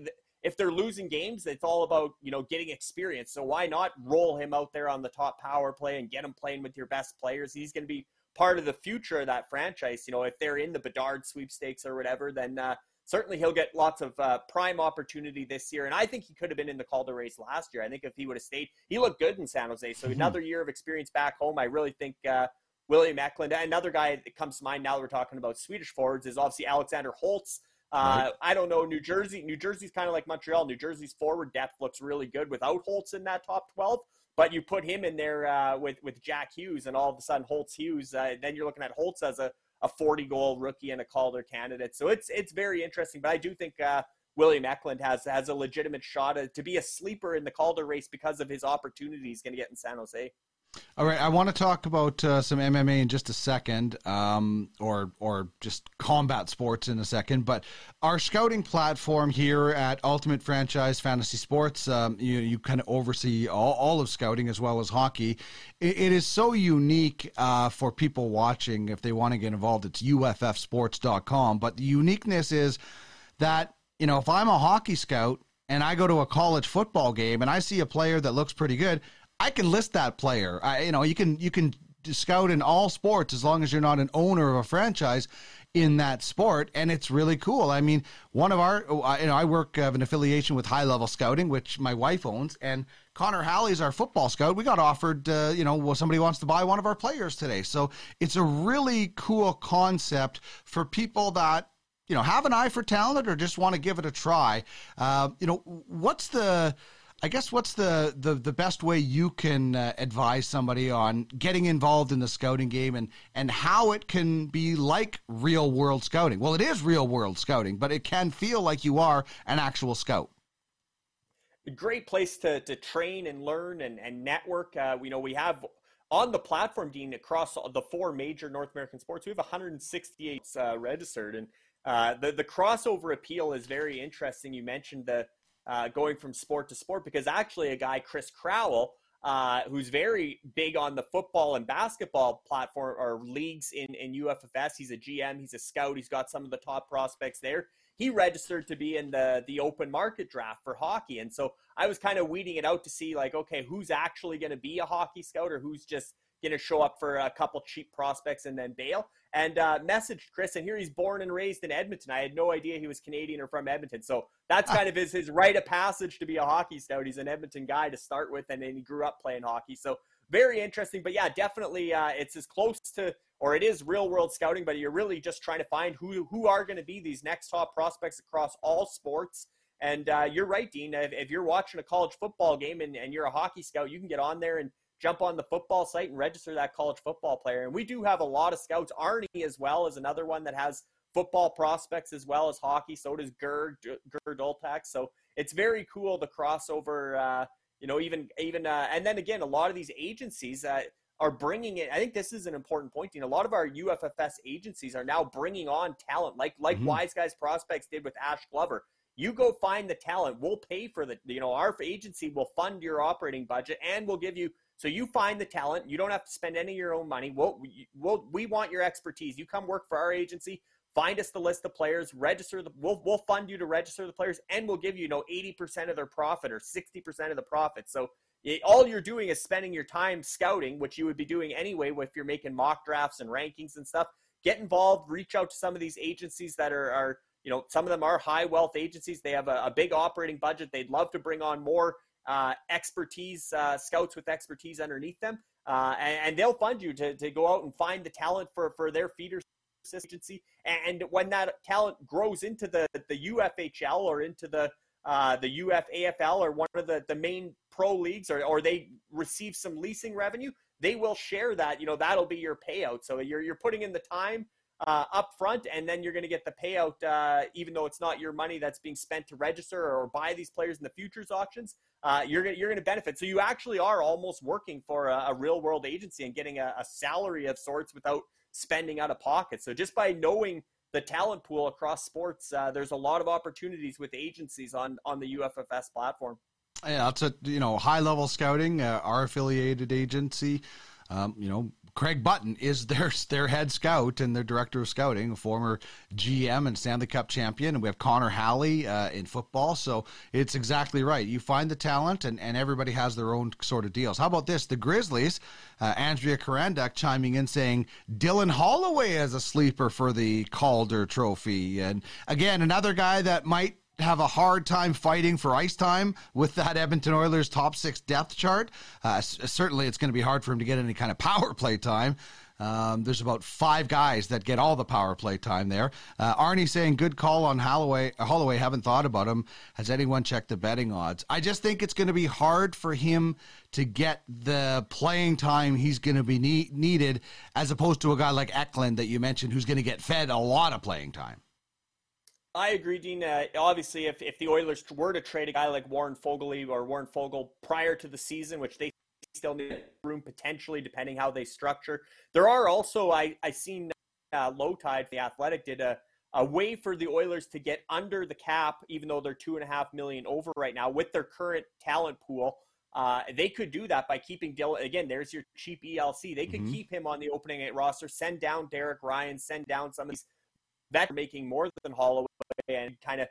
Speaker 8: if they're losing games, it's all about you know getting experience. So why not roll him out there on the top power play and get him playing with your best players? He's going to be part of the future of that franchise. You know, if they're in the Bedard sweepstakes or whatever, then uh, certainly he'll get lots of uh, prime opportunity this year. And I think he could have been in the Calder race last year. I think if he would have stayed, he looked good in San Jose. So mm-hmm. another year of experience back home. I really think uh, William Eklund, another guy that comes to mind now that we're talking about Swedish forwards, is obviously Alexander Holtz. Uh, right. I don't know New Jersey. New Jersey's kind of like Montreal. New Jersey's forward depth looks really good without Holtz in that top twelve. But you put him in there uh, with with Jack Hughes, and all of a sudden Holtz Hughes. Uh, then you're looking at Holtz as a a 40 goal rookie and a Calder candidate. So it's it's very interesting. But I do think uh, William Eklund has has a legitimate shot to be a sleeper in the Calder race because of his opportunities he's going to get in San Jose.
Speaker 2: All right, I want to talk about uh, some MMA in just a second, um, or or just combat sports in a second. But our scouting platform here at Ultimate Franchise Fantasy Sports, um, you you kind of oversee all, all of scouting as well as hockey. it, it is so unique uh, for people watching if they want to get involved. It's uffsports.com. But the uniqueness is that you know if I'm a hockey scout and I go to a college football game and I see a player that looks pretty good. I can list that player. I, you know, you can you can scout in all sports as long as you're not an owner of a franchise in that sport, and it's really cool. I mean, one of our, you know, I work have an affiliation with High Level Scouting, which my wife owns, and Connor Halley's our football scout. We got offered, uh, you know, well, somebody wants to buy one of our players today, so it's a really cool concept for people that you know have an eye for talent or just want to give it a try. Uh, you know, what's the I guess what's the the, the best way you can uh, advise somebody on getting involved in the scouting game and and how it can be like real world scouting? Well, it is real world scouting, but it can feel like you are an actual scout.
Speaker 8: A great place to to train and learn and and network. Uh, you know, we have on the platform, Dean, across the four major North American sports, we have 168 uh, registered, and uh, the the crossover appeal is very interesting. You mentioned the uh, going from sport to sport because actually a guy Chris Crowell, uh, who's very big on the football and basketball platform or leagues in in UFFS. He's a GM. He's a scout. He's got some of the top prospects there. He registered to be in the the open market draft for hockey, and so I was kind of weeding it out to see like, okay, who's actually going to be a hockey scout or who's just going to show up for a couple cheap prospects and then bail. And uh, messaged Chris, and here he's born and raised in Edmonton. I had no idea he was Canadian or from Edmonton. So that's kind of his, his rite of passage to be a hockey scout. He's an Edmonton guy to start with, and then he grew up playing hockey. So very interesting. But yeah, definitely uh, it's as close to, or it is real world scouting, but you're really just trying to find who, who are going to be these next top prospects across all sports. And uh, you're right, Dean. If, if, you're watching a college football game and, and you're a hockey scout, you can get on there and jump on the football site and register that college football player. And we do have a lot of scouts. Arnie as well is another one that has football prospects as well as hockey. So does Ger Ger Doltak. So it's very cool the crossover. Uh, you know, even even uh, and then again, a lot of these agencies uh, are bringing it. I think this is an important point. You know, a lot of our UFFS agencies are now bringing on talent, like like mm-hmm. Wise Guys Prospects did with Ash Glover. You go find the talent. We'll pay for the. You know, our agency will fund your operating budget and we'll give you so you find the talent. You don't have to spend any of your own money. We'll, we'll, we want your expertise. You come work for our agency. Find us the list of players. Register the. We'll, we'll fund you to register the players, and we'll give you, you know, eighty percent of their profit or sixty percent of the profit. So it, all you're doing is spending your time scouting, which you would be doing anyway if you're making mock drafts and rankings and stuff. Get involved. Reach out to some of these agencies that are, are you know, some of them are high wealth agencies. They have a, a big operating budget. They'd love to bring on more uh, expertise, uh, scouts with expertise underneath them, uh, and, and, they'll fund you to, to go out and find the talent for, for their feeder agency. And when that talent grows into the, the UFHL or into the uh, the UFAFL or one of the, the main pro leagues, or, or they receive some leasing revenue, they will share that. You know, that'll be your payout. So you're, you're putting in the time uh, up front, and then you're going to get the payout, uh, even though it's not your money that's being spent to register or buy these players in the futures auctions uh, you're gonna you're gonna benefit. So you actually are almost working for a, a real world agency and getting a, a, salary of sorts without spending out of pocket. So just by knowing the talent pool across sports, uh, there's a lot of opportunities with agencies on on the UFFS platform.
Speaker 2: Yeah, it's a you know high level scouting, uh, our affiliated agency. Um, you know, Craig Button is their [laughs] their head scout and their director of scouting, a former GM and Stanley Cup champion. And we have Connor Halley uh, in football. So it's exactly right. You find the talent, and, and everybody has their own sort of deals. How about this? The Grizzlies, uh, Andrea Karandek chiming in saying Dylan Holloway as a sleeper for the Calder Trophy. And again, another guy that might have a hard time fighting for ice time with that Edmonton Oilers top six depth chart. Uh, certainly, it's going to be hard for him to get any kind of [laughs] power play time. Um, there's about five guys that get all the power play time there. Uh, Arnie saying, good call on Holloway. Holloway, haven't thought about him. Has anyone checked the betting odds? I just think it's going to be hard for him to get the playing time he's going to be need- needed as opposed to a guy like Eklund that you mentioned who's going to get fed a lot of playing time.
Speaker 8: I agree, Dean. Uh, obviously, if, if the Oilers were to trade a guy like Warren Foegele or Warren Foegele prior to the season, which they still need room potentially, depending how they structure, there are also I I seen uh, Low Tide, the Athletic, did a a way for the Oilers to get under the cap, even though they're two and a half million over right now with their current talent pool. Uh, they could do that by keeping Dylan. Again, there's your cheap ELC. They could mm-hmm. keep him on the opening eight roster, send down Derek Ryan, send down some of these vets making more than Holloway and kind of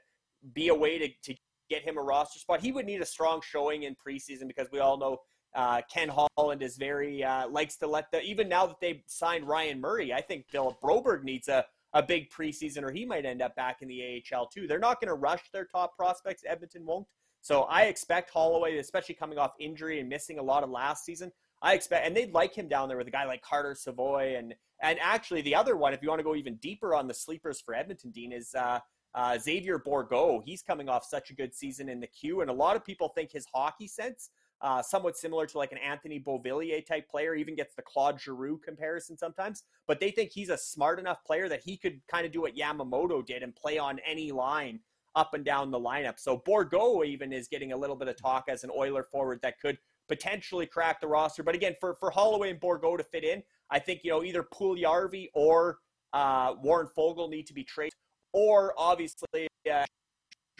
Speaker 8: be a way to, to get him a roster spot. He would need a strong showing in preseason because we all know uh, Ken Holland is very uh, likes to let the even now that they've signed Ryan Murray, I think Philip Broberg needs a a big preseason, or he might end up back in the AHL too. They're not going to rush their top prospects. Edmonton won't. So I expect Holloway, especially coming off injury and missing a lot of last season. I expect, and they'd like him down there with a guy like Carter Savoie, and and actually the other one, if you want to go even deeper on the sleepers for Edmonton, Dean is uh, uh, Xavier Bourgault. He's coming off such a good season in the queue, and a lot of people think his hockey sense uh, somewhat similar to like an Anthony Beauvillier type player, even gets the Claude Giroux comparison sometimes. But they think he's a smart enough player that he could kind of do what Yamamoto did and play on any line up and down the lineup. So Bourgault even is getting a little bit of talk as an Oiler forward that could potentially crack the roster. But again, for, for Holloway and Bourgault to fit in, I think, you know, either Puljujarvi or uh, Warren Foegele need to be traded, or obviously, uh,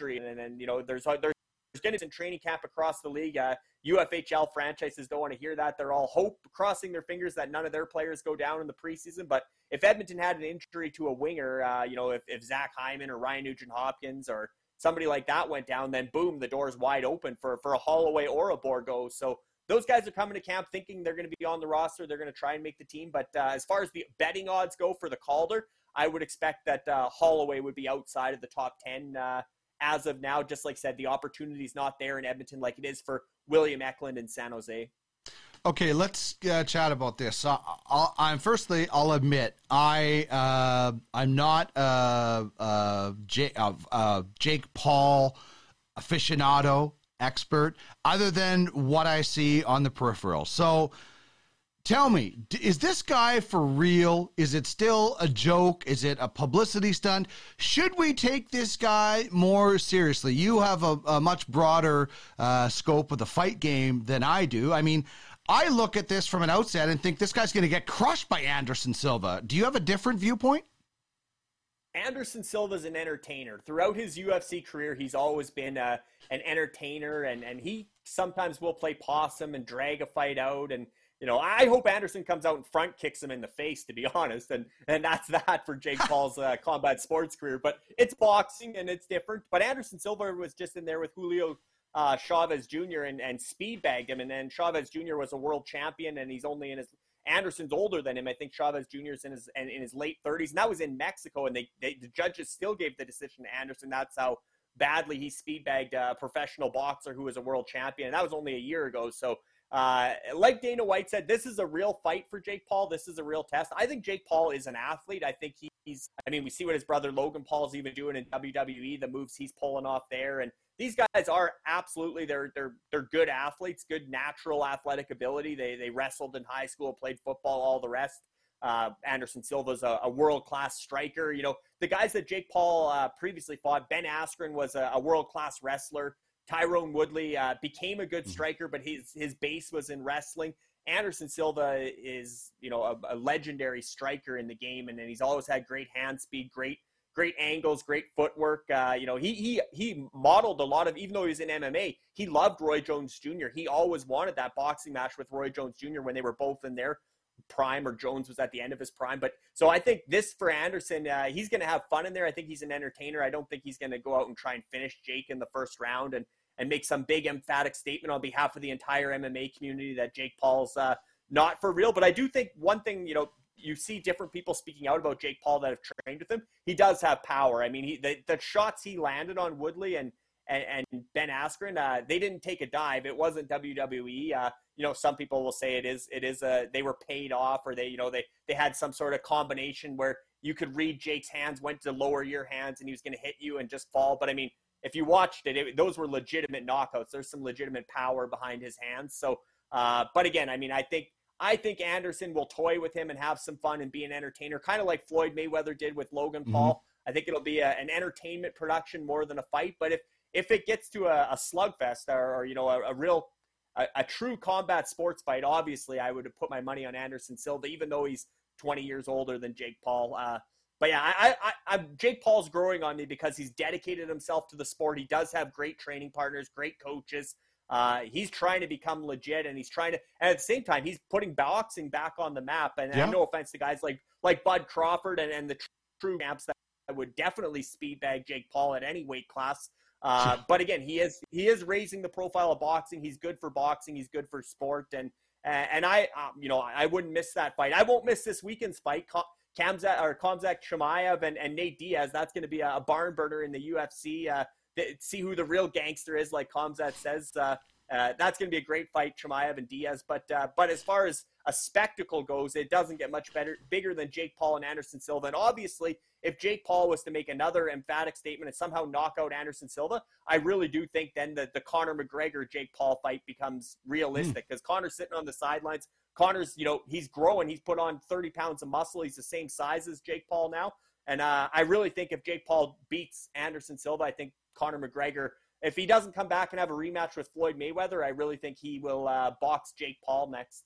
Speaker 8: and then, you know, there's, there's going to be training camp across the league. Uh, UFHL franchises don't want to hear that. They're all hope crossing their fingers that none of their players go down in the preseason. But if Edmonton had an injury to a winger, uh, you know, if, if Zach Hyman or Ryan Nugent Hopkins or somebody like that went down, then boom, the door's wide open for, for a Holloway or a Bourgault. So those guys are coming to camp thinking they're going to be on the roster. They're going to try and make the team. But uh, as far as the betting odds go for the Calder, I would expect that uh, Holloway would be outside of the top 10 uh, as of now. Just like I said, the opportunity is not there in Edmonton like it is for William Eklund in San Jose.
Speaker 2: Okay, let's uh, chat about this. Uh, i am firstly, I'll admit I uh, I'm not uh, uh, Jake, uh, Jake Paul aficionado expert, other than what I see on the peripheral. So Tell me, is this guy for real? Is it still a joke? Is it a publicity stunt? Should we take this guy more seriously? You have a, a much broader scope of the fight game than I do. I mean, I look at this from an outset and think this guy's going to get crushed by Anderson Silva. Do you have a different viewpoint?
Speaker 8: Anderson Silva is an entertainer. Throughout his UFC career, he's always been uh, an entertainer, and, and he sometimes will play possum and drag a fight out. And you know, I hope Anderson comes out in front kicks him in the face, to be [laughs] honest, and and that's that for Jake [laughs] Paul's uh, combat sports career. But it's boxing and it's different. But Anderson Silva was just in there with Julio uh, Chavez Jr. and and speed bagged him, and then Chavez Jr. was a world champion, and he's only in his Anderson's older than him. I think Chavez Jr. is in his in his late 30s, and that was in Mexico, and they, they the judges still gave the decision to Anderson. That's how badly he speed bagged a professional boxer who was a world champion. And that was only a year ago, so uh, like Dana White said, this is a real fight for Jake Paul. This is a real test. I think Jake Paul is an athlete. I think he's, I mean, we see what his brother Logan Paul's even doing in WWE, the moves he's pulling off there. And these guys are absolutely, they're, they're, they're good athletes, good natural athletic ability. They, they wrestled in high school, played football, all the rest. Uh, Anderson Silva's a, a world class striker. You know, the guys that Jake Paul uh, previously fought, Ben Askren was a, a world class wrestler. Tyron Woodley uh, became a good mm-hmm. striker, but his his base was in wrestling. Anderson Silva is, you know, a, a legendary striker in the game, and, and he's always had great hand speed, great great angles, great footwork. Uh, you know, he he he modeled a lot of, even though he was in MMA, he loved Roy Jones Jr. He always wanted that boxing match with Roy Jones Jr. when they were both in their prime, or Jones was at the end of his prime. But so I think this for Anderson, uh, he's going to have fun in there. I think he's an entertainer. I don't think he's going to go out and try and finish Jake in the first round. And and make some big emphatic statement on behalf of the entire MMA community that Jake Paul's uh, not for real. But I do think one thing, you know, you see different people speaking out about Jake Paul that have trained with him. He does have power. I mean, he the, the shots he landed on Woodley and and, and Ben Askren, uh, they didn't take a dive. It wasn't WWE. Uh, you know, some people will say it is. It is a. They were paid off, or they, you know, they they had some sort of combination where you could read Jake's hands, went to lower your hands, and he was going to hit you and just fall. But I mean, if you watched it, it, those were legitimate knockouts. There's some legitimate power behind his hands. So, uh, but again, I mean, I think I think Anderson will toy with him and have some fun and be an entertainer, kind of like Floyd Mayweather did with Logan mm-hmm. Paul. I think it'll be a, an entertainment production more than a fight. But if if it gets to a, a slugfest or, or, you know a, a real a, a, true combat sports fight, obviously I would have put my money on Anderson Silva, even though he's 20 years older than Jake Paul. Uh, but yeah, I, I, I, Jake Paul's growing on me because he's dedicated himself to the sport. He does have great training partners, great coaches. Uh, he's trying to become legit, and he's trying to, and at the same time, he's putting boxing back on the map. And, yeah. and no offense to guys like like Bud Crawford and, and the true champs that would definitely speed bag Jake Paul at any weight class. Uh, [laughs] but again, he is he is raising the profile of boxing. He's good for boxing. He's good for sport, and and I um, you know I wouldn't miss that fight. I won't miss this weekend's fight. Kamzat or Khamzat Chimaev and, and Nate Diaz. That's going to be a, barn burner in the UFC. Uh, see who the real gangster is, like Khamzat says. Uh, uh, that's going to be a great fight, Chimaev and Diaz. But uh, but as far as a spectacle goes, it doesn't get much better, bigger than Jake Paul and Anderson Silva. And obviously, if Jake Paul was to make another emphatic statement and somehow knock out Anderson Silva, I really do think then that the Conor McGregor Jake Paul fight becomes realistic because mm. Conor's sitting on the sidelines. Conor's, you know, he's growing. He's put on 30 pounds of muscle. He's the same size as Jake Paul now. And uh, I really think if Jake Paul beats Anderson Silva, I think Conor McGregor if he doesn't come back and have a rematch with Floyd Mayweather, I really think he will uh, box Jake Paul next.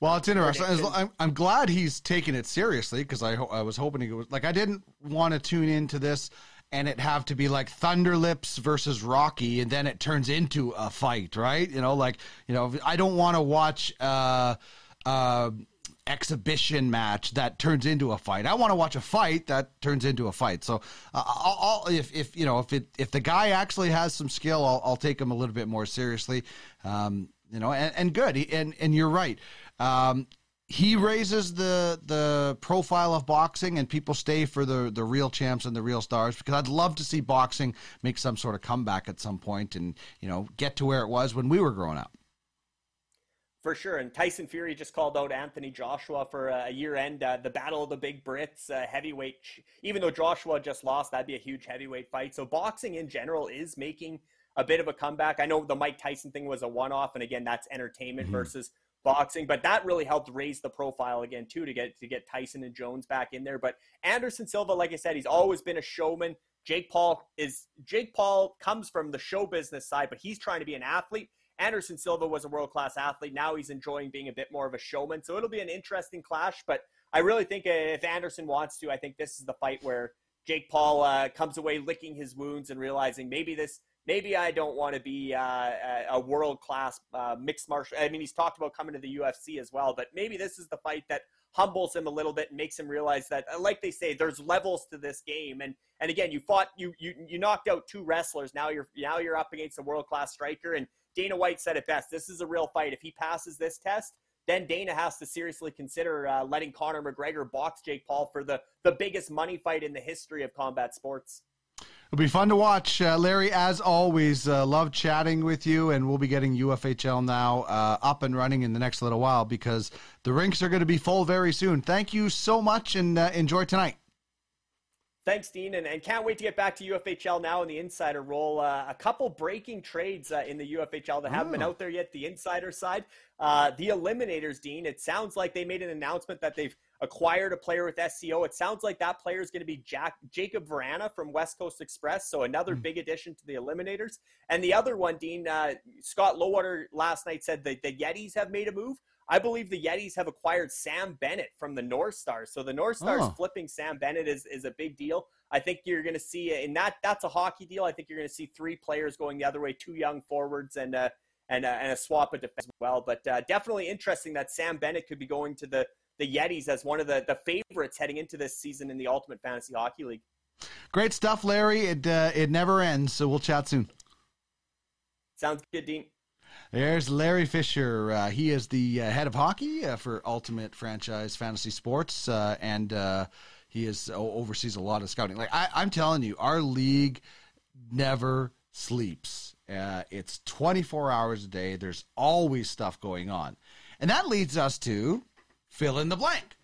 Speaker 2: Well, it's interesting. I'm, I'm glad he's taking it seriously because I, I was hoping he was like I didn't want to tune into this and it have to be like Thunder Lips versus Rocky and then it turns into a fight, right? You know, like you know, I don't want to watch. Uh, uh, exhibition match that turns into a fight. I want to watch a fight that turns into a fight. So, uh, I'll, I'll, if if you know if it if the guy actually has some skill, I'll, I'll take him a little bit more seriously. Um, you know, and, and good. And and you're right. Um, he raises the the profile of boxing, and people stay for the the real champs and the real stars. Because I'd love to see boxing make some sort of comeback at some point, and you know, get to where it was when we were growing up.
Speaker 8: For sure. And Tyson Fury just called out Anthony Joshua for a year end, uh, the battle of the big Brits, uh, heavyweight. Even though Joshua just lost, that'd be a huge heavyweight fight. So boxing in general is making a bit of a comeback. I know the Mike Tyson thing was a one off. And again, that's entertainment mm-hmm. versus boxing, but that really helped raise the profile again too to get to get Tyson and Jones back in there. But Anderson Silva, like I said, he's always been a showman. Jake Paul is Jake Paul comes from the show business side, but he's trying to be an athlete. Anderson Silva was a world class athlete. Now he's enjoying being a bit more of a showman. So it'll be an interesting clash. But I really think if Anderson wants to, I think this is the fight where Jake Paul uh, comes away licking his wounds and realizing maybe this, maybe I don't want to be uh, a world class uh, mixed martial. I mean, he's talked about coming to the UFC as well, but maybe this is the fight that humbles him a little bit and makes him realize that, uh, like they say, there's levels to this game. And and again, you fought, you you you knocked out two wrestlers. Now you're now you're up against a world class striker, and Dana White said it best. This is a real fight. If he passes this test, then Dana has to seriously consider uh, letting Conor McGregor box Jake Paul for the, the biggest money fight in the history of combat sports.
Speaker 2: It'll be fun to watch. Uh, Larry, as always, uh, love chatting with you, and we'll be getting UFHL now uh, up and running in the next little while because the rinks are going to be full very soon. Thank you so much and uh, enjoy tonight.
Speaker 8: Thanks, Dean, and, and can't wait to get back to UFHL now in the insider role. Uh, a couple breaking trades uh, in the UFHL that haven't been oh. out there yet. The insider side, uh, the Eliminators, Dean. It sounds like they made an announcement that they've acquired a player with SCO. It sounds like that player is going to be Jack, Jakub Vrana from West Coast Express. So another mm. big addition to the Eliminators. And the other one, Dean, uh, Scott Lowater last night said that the Yetis have made a move. I believe the Yetis have acquired Sam Bennett from the North Stars. So the North Stars oh. flipping Sam Bennett is, is a big deal. I think you're going to see, in that that's a hockey deal. I think you're going to see three players going the other way, two young forwards and uh, and uh, and a swap of defense as well. But uh, definitely interesting that Sam Bennett could be going to the the Yetis as one of the the favorites heading into this season in the Ultimate Fantasy Hockey League.
Speaker 2: Great stuff, Larry. It uh, it never ends. So we'll chat soon.
Speaker 8: Sounds good, Dean.
Speaker 2: There's Larry Fisher. Uh, he is the uh, head of hockey uh, for Ultimate Franchise Fantasy Sports, uh, and uh, he is oversees a lot of scouting. Like I, am telling you, our league never sleeps. Uh, it's 24 hours a day. There's always stuff going on, and that leads us to fill in the blank.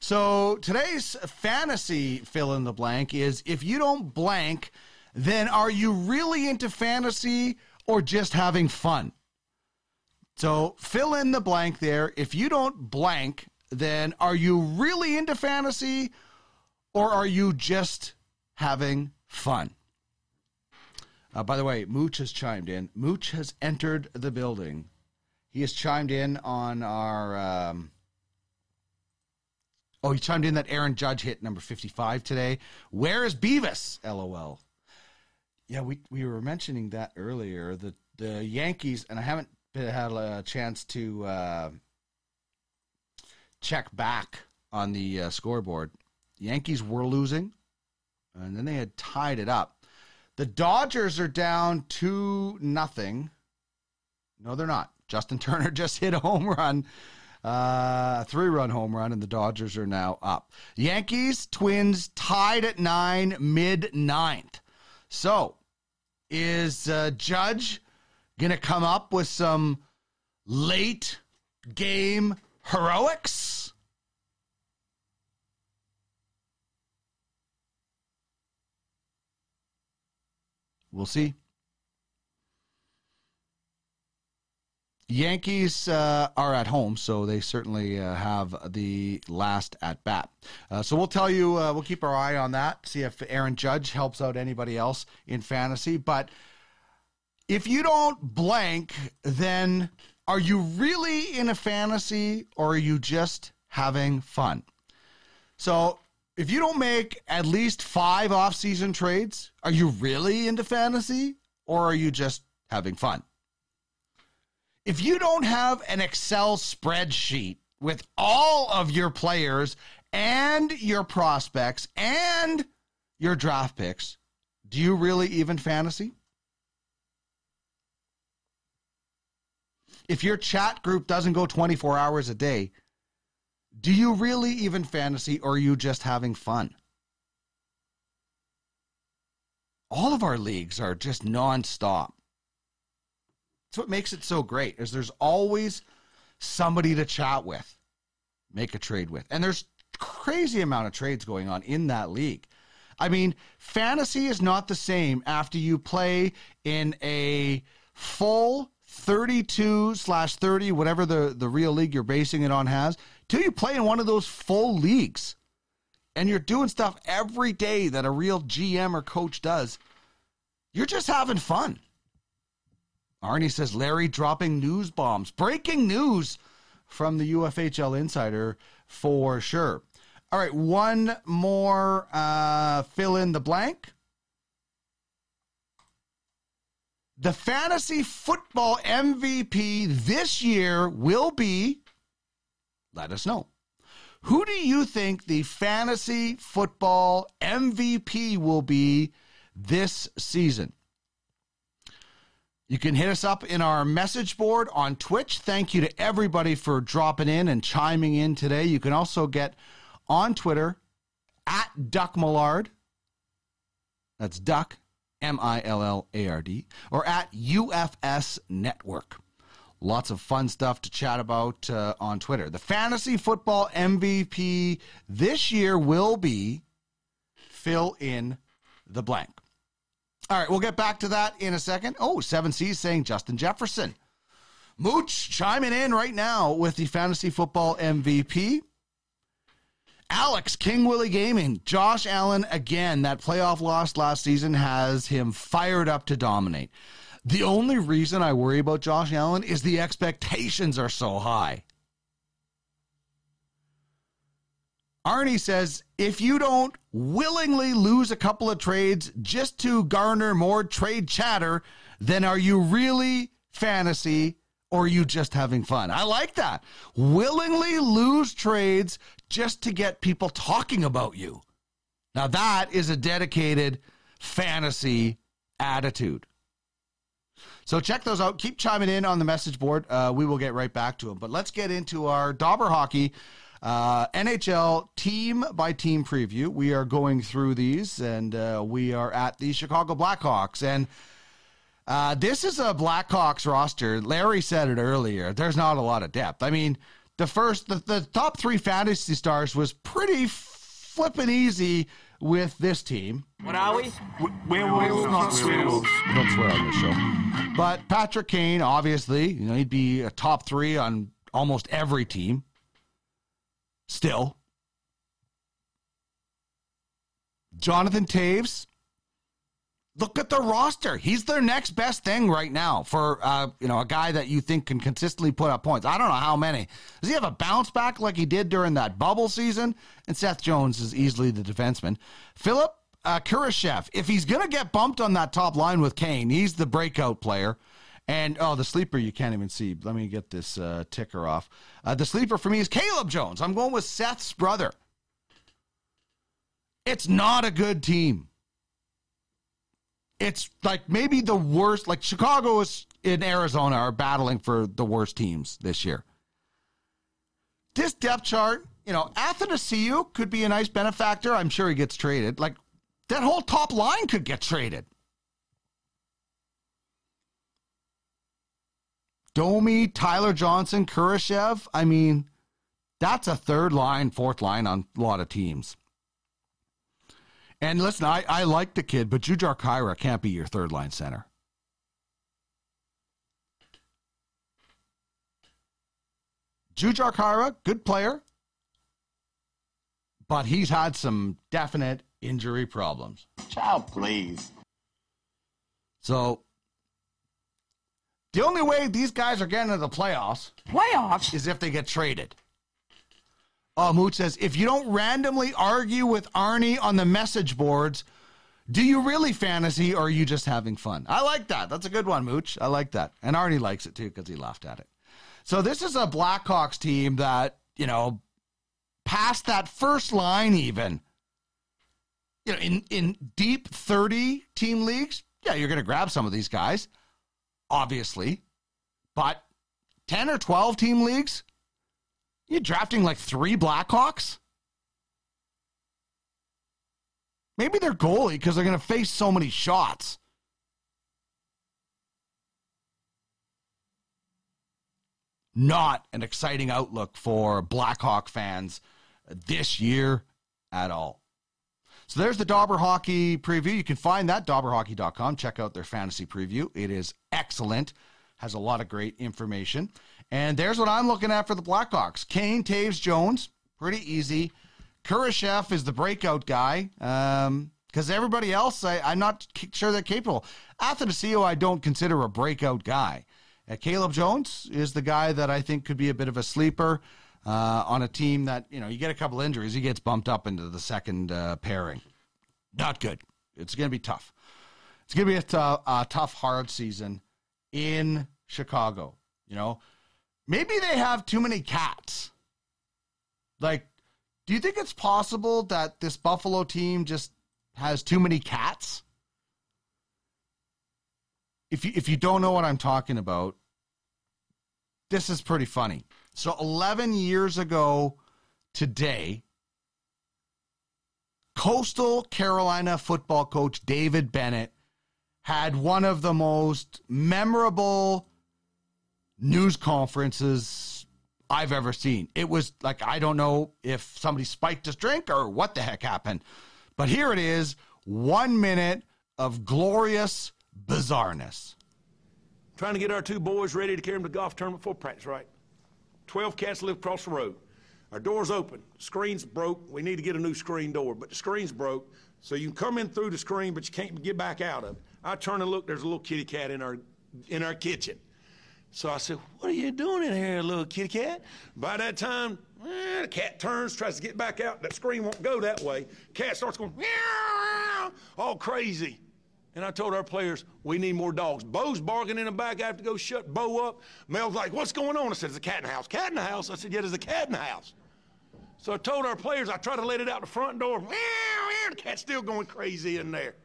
Speaker 2: So today's fantasy fill in the blank is if you don't blank, then are you really into fantasy or just having fun? So fill in the blank there. If you don't blank, then are you really into fantasy or are you just having fun? Uh, by the way, Mooch has chimed in. Mooch has entered the building. He has chimed in on our. Um, oh, he chimed in that Aaron Judge hit number 55 today. Where is Beavis? LOL. Yeah, we, we were mentioning that earlier. The, the Yankees, and I haven't had a chance to uh, check back on the uh, scoreboard. Yankees were losing, and then they had tied it up. The Dodgers are down two nothing. No, they're not. Justin [laughs] Turner just hit a home run, uh, three run home run, and the Dodgers are now up. Yankees, Twins tied at nine, mid ninth. So, is uh, Judge going to come up with some late game heroics? We'll see. Yankees uh, are at home, so they certainly uh, have the last at bat. Uh, so we'll tell you, uh, we'll keep our eye on that, see if Aaron Judge helps out anybody else in fantasy. But if you don't blank, then are you really in a fantasy or are you just having fun? So if you don't make at least five off-season trades, are you really into fantasy or are you just having fun? If you don't have an Excel spreadsheet with all of your players and your prospects and your draft picks, do you really even fantasy? If your chat group doesn't go 24 hours a day, do you really even fantasy or are you just having fun? All of our leagues are just nonstop. That's what makes it so great is there's always somebody to chat with, make a trade with. And there's crazy amount of trades going on in that league. I mean, fantasy is not the same after you play in a full 32 slash 30, whatever the, the real league you're basing it on has, till you play in one of those full leagues. And you're doing stuff every day that a real GM or coach does. You're just having fun. Arnie says Larry dropping news bombs. Breaking news from the UFHL Insider for sure. All right, one more uh, fill in the blank. The fantasy football MVP this year will be, let us know. Who do you think the fantasy football MVP will be this season? You can hit us up in our message board on Twitch. Thank you to everybody for dropping in and chiming in today. You can also get on Twitter at Duck Millard. That's Duck, M I L L A R D, or at UFS Network. Lots of fun stuff to chat about uh, on Twitter. The fantasy football MVP this year will be fill in the blank. All right, we'll get back to that in a second. Oh, 7C's saying Justin Jefferson. Mooch chiming in right now with the fantasy football MVP. Alex, King Willie Gaming, Josh Allen again. That playoff loss last season has him fired up to dominate. The only reason I worry about Josh Allen is the expectations are so high. Arnie says if you don't willingly lose a couple of trades just to garner more trade chatter, then are you really fantasy or are you just having fun? I like that. Willingly lose trades just to get people talking about you. Now, that is a dedicated fantasy attitude. So check those out. Keep chiming in on the message board. Uh, we will get right back to them. But let's get into our Dobber Hockey uh, NHL team by team preview. We are going through these, and uh, we are at the Chicago Blackhawks. And uh, this is a Blackhawks roster. Larry said it earlier. There's not a lot of depth. I mean, the first, the, the top three fantasy stars was pretty flipping easy with this team.
Speaker 8: What are we?
Speaker 4: Werewolves, not werewolves.
Speaker 2: We don't swear on this show. But Patrick Kane, obviously, you know, he'd be a top three on almost every team. Still. Jonathan Toews. Look at the roster. He's their next best thing right now for uh, you know a guy that you think can consistently put up points. I don't know how many. Does he have a bounce back like he did during that bubble season? And Seth Jones is easily the defenseman. Philipp uh, Kurashev, if he's to get bumped on that top line with Kane, he's the breakout player. And oh, the sleeper you can't even see. Let me get this uh, ticker off. Uh, the sleeper for me is Caleb Jones. I'm going with Seth's brother. It's not a good team. It's like maybe the worst. Like Chicago is in Arizona are battling for the worst teams this year. This depth chart, you know, Athanasiou could be a nice benefactor. I'm sure he gets traded. Like that whole top line could get traded. Domi, Tyler Johnson, Kurashev. I mean, that's a third line, fourth line on a lot of teams. And listen, I, I like the kid, but Jujhar Khaira can't be your third line center. Jujhar Khaira, good player, but he's had some definite injury problems.
Speaker 7: Child, please.
Speaker 2: So the only way these guys are getting into the playoffs
Speaker 9: Playoffs?
Speaker 2: is if they get traded. Oh, Moot says, if you don't randomly argue with Arnie on the message boards, do you really fantasy or are you just having fun? I like that. That's a good one, Mooch. I like that. And Arnie likes it too because he laughed at it. So this is a Blackhawks team that, you know, past that first line even, you know, in, in deep 30 team leagues, yeah, you're going to grab some of these guys, obviously. But 10 or 12 team leagues, you drafting like three Blackhawks? Maybe they're goalie because they're going to face so many shots. Not an exciting outlook for Blackhawk fans this year at all. So there's the Dobber Hockey preview. You can find that dobberhockey.com. Check out their fantasy preview. It is excellent. Has a lot of great information. And there's what I'm looking at for the Blackhawks. Kane, Toews, Jones, pretty easy. Kurashev is the breakout guy. Um, because everybody else, I, I'm not sure they're capable. Athanasiou, I don't consider a breakout guy. Uh, Caleb Jones is the guy that I think could be a bit of a sleeper uh, on a team that, you know, you get a couple injuries, he gets bumped up into the second uh, pairing. Not good. It's going to be tough. It's going to be a, t- a tough, hard season in Chicago. You know, maybe they have too many cats. Like, do you think it's possible that this Buffalo team just has too many cats? If you if you don't know what I'm talking about, this is pretty funny. So 11 years ago today, Coastal Carolina football coach David Bennett had one of the most memorable news conferences I've ever seen. It was like, I don't know if somebody spiked his drink or what the heck happened, but here it is one minute of glorious bizarreness.
Speaker 10: Trying to get our two boys ready to carry them to golf tournament for practice, right? 12 cats live across the road. Our door's open. Screen's broke. We need to get a new screen door, but the screen's broke. So you can come in through the screen, but you can't get back out of it. I turn and look, there's a little kitty cat in our in our kitchen. So I said, What are you doing in here, little kitty cat? By that time, eh, the cat turns, tries to get back out. That screen won't go that way. Cat starts going, meow, all crazy. And I told our players, we need more dogs. Bo's barking in the back. I have to go shut Bo up. Mel's like, what's going on? I said, there's a cat in the house. Cat in the house? I said, yeah, there's a cat in the house. So I told our players, I tried to let it out the front door. Meow, meow, the cat's still going crazy in there.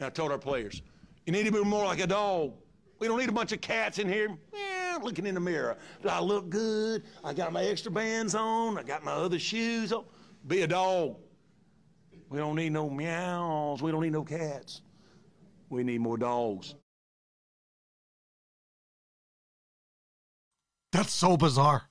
Speaker 10: And I told our players, you need to be more like a dog. We don't need a bunch of cats in here meow, looking in the mirror. Do I look good? I got my extra bands on. I got my other shoes on. Be a dog. We don't need no meows. We don't need no cats. We need more dogs.
Speaker 2: That's so bizarre.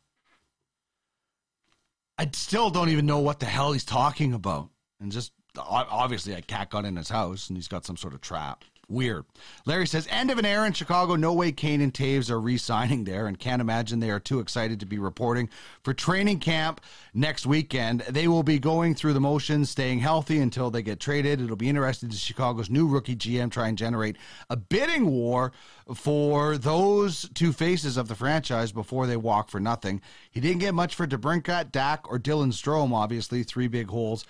Speaker 2: I still don't even know what the hell he's talking about. And just obviously, a cat got in his house and he's got some sort of trap. Weird. Larry says, end of an era in Chicago. No way Kane and Toews are re signing there and can't imagine they are too excited to be reporting for training camp next weekend. They will be going through the motions, staying healthy until they get traded. It'll be interesting to Chicago's new rookie GM try and generate a bidding war for those two faces of the franchise before they walk for nothing. He didn't get much for DeBrincat, Dach, or Dylan Strome, obviously. Three big holes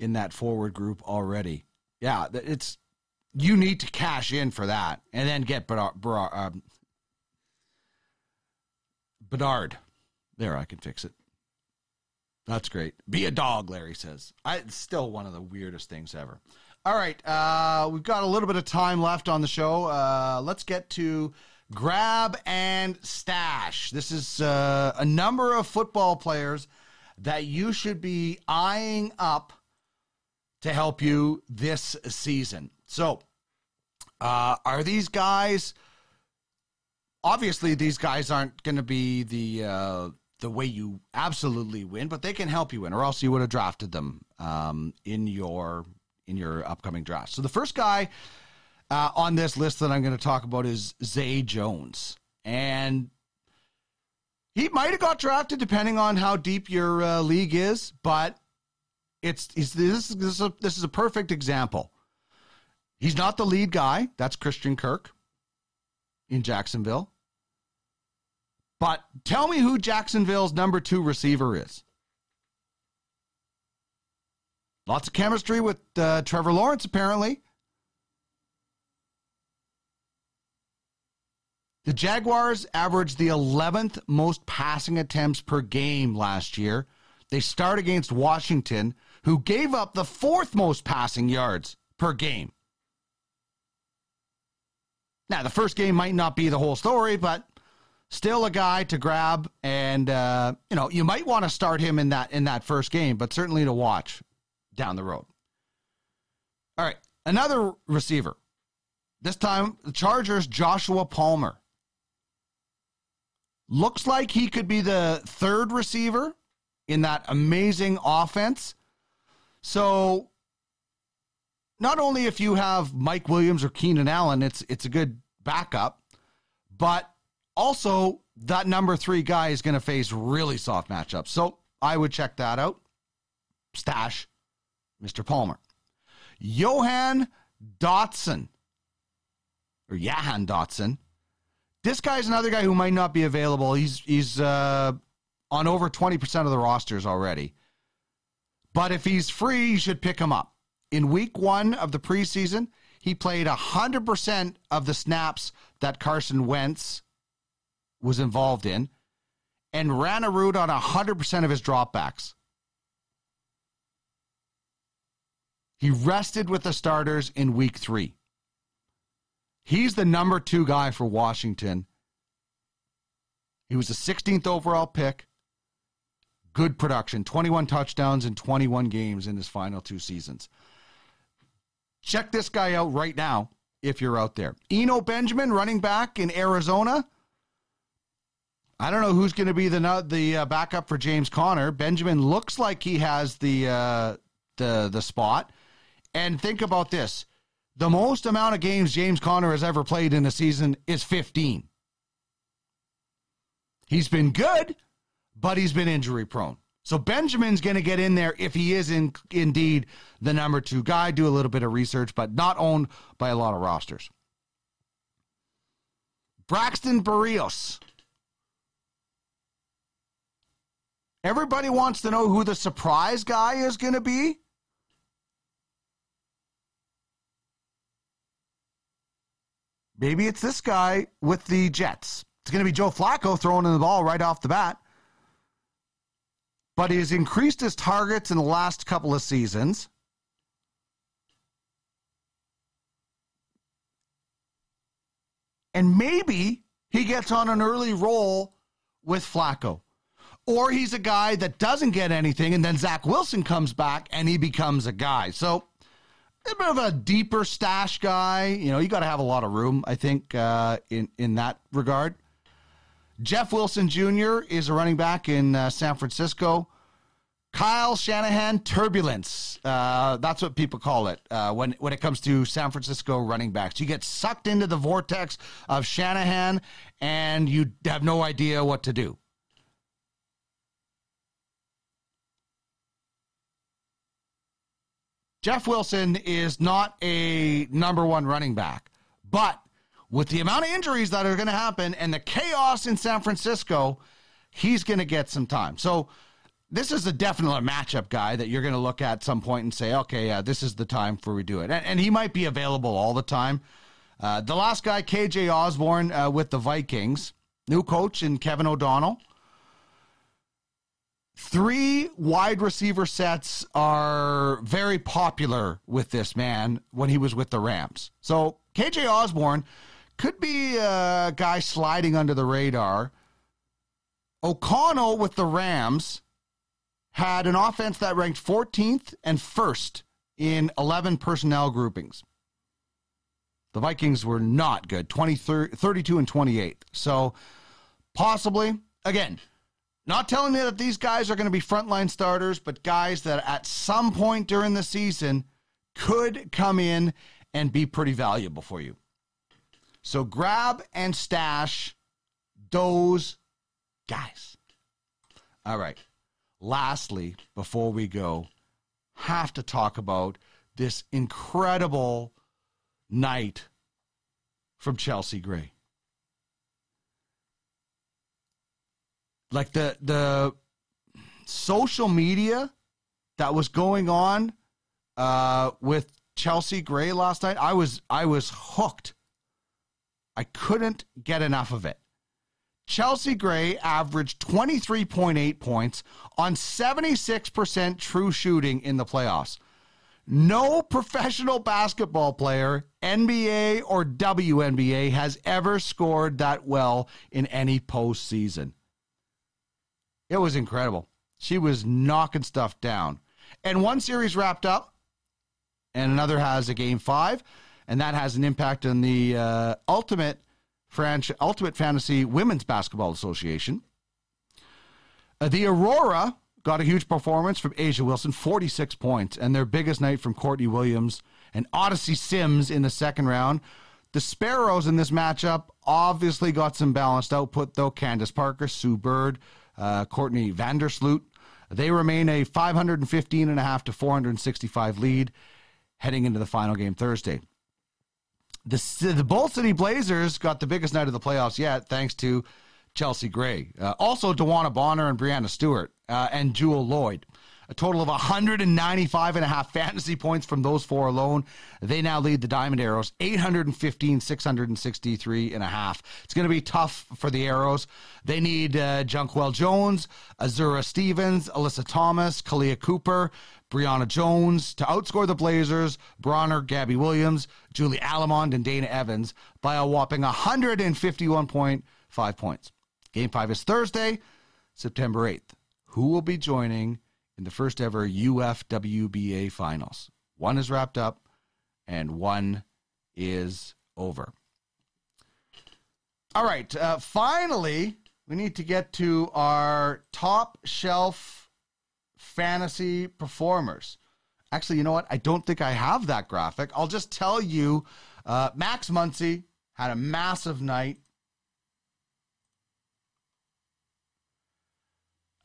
Speaker 2: in that forward group already. Yeah, it's you need to cash in for that and then get Bedard. Um, Bedard. There, I can fix it. That's great. Be a dog, Larry says. I, it's still one of the weirdest things ever. All right. Uh, we've got a little bit of time left on the show. Uh, let's get to grab and stash. This is uh, a number of football players that you should be eyeing up to help you this season. So, uh, are these guys? Obviously, these guys aren't going to be the uh, the way you absolutely win, but they can help you win, or else you would have drafted them um, in your in your upcoming draft. So the first guy uh, on this list that I'm going to talk about is Zay Jones, and he might have got drafted depending on how deep your uh, league is, but it's, it's this, is this is a perfect example. He's not the lead guy. That's Christian Kirk in Jacksonville. But tell me who Jacksonville's number two receiver is. Lots of chemistry with uh, Trevor Lawrence, apparently. The Jaguars averaged the 11th most passing attempts per game last year. They start against Washington, who gave up the fourth most passing yards per game. Now, the first game might not be the whole story, but still a guy to grab, and uh, you know you might want to start him in that in that first game, but certainly to watch down the road. All right, another receiver. This time, the Chargers' Joshua Palmer. Looks like he could be the third receiver in that amazing offense. So, not only if you have Mike Williams or Keenan Allen, it's it's a good backup, but also that number three guy is going to face really soft matchups. So I would check that out. Stash Mr. Palmer. Johan Dotson, or Jahan Dotson. This guy's another guy who might not be available. He's he's uh, on over 20% of the rosters already. But if he's free, you should pick him up. In week one of the preseason, he played 100% of the snaps that Carson Wentz was involved in and ran a route on 100% of his dropbacks. He rested with the starters in week three. He's the number two guy for Washington. He was the 16th overall pick. Good production 21 touchdowns in 21 games in his final two seasons. Check this guy out right now if you're out there. Eno Benjamin, running back in Arizona. I don't know who's going to be the the uh, backup for James Conner. Benjamin looks like he has the uh, the the spot. And think about this: the most amount of games James Conner has ever played in a season is 15. He's been good, but he's been injury prone. So Benjamin's going to get in there if he is in, indeed the number two guy. Do a little bit of research, but not owned by a lot of rosters. Braxton Berrios. Everybody wants to know who the surprise guy is going to be. Maybe it's this guy with the Jets. It's going to be Joe Flacco throwing in the ball right off the bat. But he's increased his targets in the last couple of seasons. And maybe he gets on an early roll with Flacco. Or he's a guy that doesn't get anything, and then Zach Wilson comes back and he becomes a guy. So a bit of a deeper stash guy. You know, you got to have a lot of room, I think, uh, in in that regard. Jeff Wilson Jr. is a running back in uh, San Francisco. Kyle Shanahan turbulence. Uh, that's what people call it uh, when when it comes to San Francisco running backs. You get sucked into the vortex of Shanahan, and you have no idea what to do. Jeff Wilson is not a number one running back, but with the amount of injuries that are going to happen and the chaos in San Francisco, he's going to get some time. So this is a definite matchup guy that you're going to look at some point and say, okay, yeah, this is the time for we do it. And, and he might be available all the time. Uh, the last guy, KJ Osborn uh, with the Vikings, new coach and Kevin O'Connell. Three wide receiver sets are very popular with this man when he was with the Rams. So KJ Osborn could be a guy sliding under the radar. O'Connell with the Rams had an offense that ranked 14th and 1st in 11 personnel groupings. The Vikings were not good, 20, 32 and 28. So possibly, again, not telling me that these guys are going to be frontline starters, but guys that at some point during the season could come in and be pretty valuable for you. So grab and stash those guys. All right. Lastly, before we go, have to talk about this incredible night from Chelsea Gray. Like the the social media that was going on uh, with Chelsea Gray last night, I was I was hooked. I couldn't get enough of it. Chelsea Gray averaged 23.8 points on 76% true shooting in the playoffs. No professional basketball player, NBA or WNBA, has ever scored that well in any postseason. It was incredible. She was knocking stuff down. And one series wrapped up, and another has a game five, and that has an impact on the uh, ultimate French Ultimate Fantasy Women's Basketball Association. Uh, the Aurora got a huge performance from A'ja Wilson, 46 points, and their biggest night from Courtney Williams and Odyssey Sims in the second round. The Sparrows in this matchup obviously got some balanced output, though. Candace Parker, Sue Bird, uh, Courtney Vandersloot. They remain a 515 and a half to 465 lead heading into the final game Thursday. The, the Bolt City Blazers got the biggest night of the playoffs yet, thanks to Chelsea Gray. Uh, also, DeWanna Bonner and Breanna Stewart uh, and Jewell Loyd. A total of 195 and a half fantasy points from those four alone. They now lead the Diamond Arrows 815, 663 and a half. It's going to be tough for the Arrows. They need uh, Jonquel Jones, Azura Stevens, Alyssa Thomas, Kalia Cooper, Brionna Jones to outscore the Blazers, Bronner, Gabby Williams, Julie Allemand, and Dana Evans by a whopping 151.5 points. Game 5 is Thursday, September 8th. Who will be joining in the first ever UFWBA finals? One is wrapped up and one is over. All right, uh, finally, we need to get to our top shelf fantasy performers. Actually, you know what? I don't think I have that graphic. I'll just tell you uh, Max Muncy had a massive night.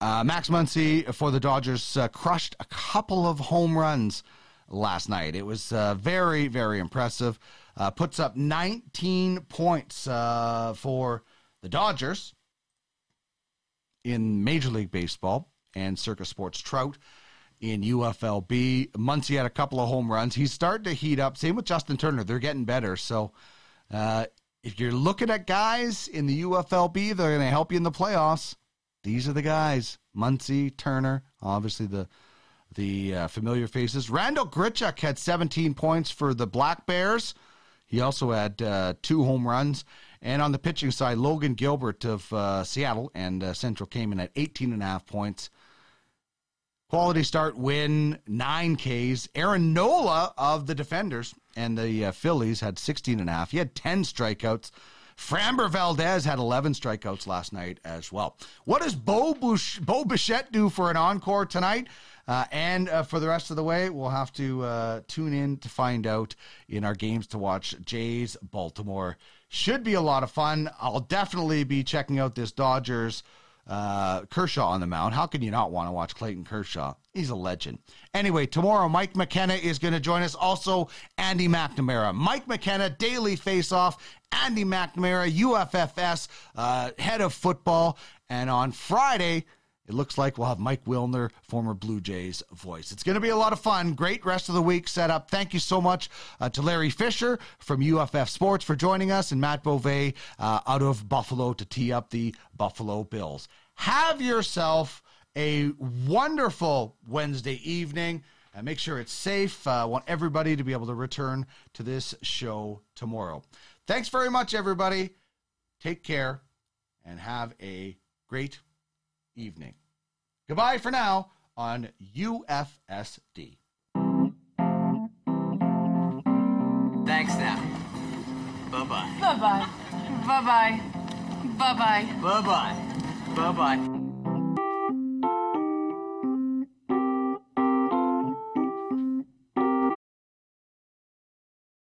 Speaker 2: Uh, Max Muncy for the Dodgers uh, crushed a couple of home runs last night. It was uh, very, very impressive. Uh, puts up 19 points uh, for the Dodgers in Major League Baseball and Circus Sports Trout in UFLB. Muncy had a couple of home runs. He's starting to heat up. Same with Justin Turner. They're getting better. So uh, if you're looking at guys in the UFLB, they're going to help you in the playoffs. These are the guys: Muncy, Turner, obviously the the uh, familiar faces. Randall Grichuk had 17 points for the Black Bears. He also had uh, two home runs. And on the pitching side, Logan Gilbert of uh, Seattle and uh, Central came in at 18 and a half points. Quality start win, nine Ks. Aaron Nola of the Defenders and the uh, Phillies had 16 and a half. He had 10 strikeouts. Framber Valdez had 11 strikeouts last night as well. What does Bo, Bo Bichette do for an encore tonight? Uh, and uh, for the rest of the way, we'll have to uh, tune in to find out in our games to watch Jays Baltimore. Should be a lot of fun. I'll definitely be checking out this Dodgers uh, Kershaw on the mound. How can you not want to watch Clayton Kershaw? He's a legend. Anyway, tomorrow Mike McKenna is going to join us. Also, Andy McNamara. Mike McKenna, Daily Face Off. Andy McNamara, UFFS, uh, head of football. And on Friday, it looks like we'll have Mike Wilner, former Blue Jays voice. It's going to be a lot of fun. Great rest of the week set up. Thank you so much uh, to Larry Fisher from UFF Sports for joining us and Matt Bove uh, out of Buffalo to tee up the Buffalo Bills. Have yourself a wonderful Wednesday evening. And make sure it's safe. I uh, want everybody to be able to return to this show tomorrow. Thanks very much, everybody. Take care and have a great evening. Goodbye for now on UFSD.
Speaker 9: Thanks now. Bye bye.
Speaker 6: Bye bye. Bye bye. Bye bye.
Speaker 9: Bye bye. Bye bye.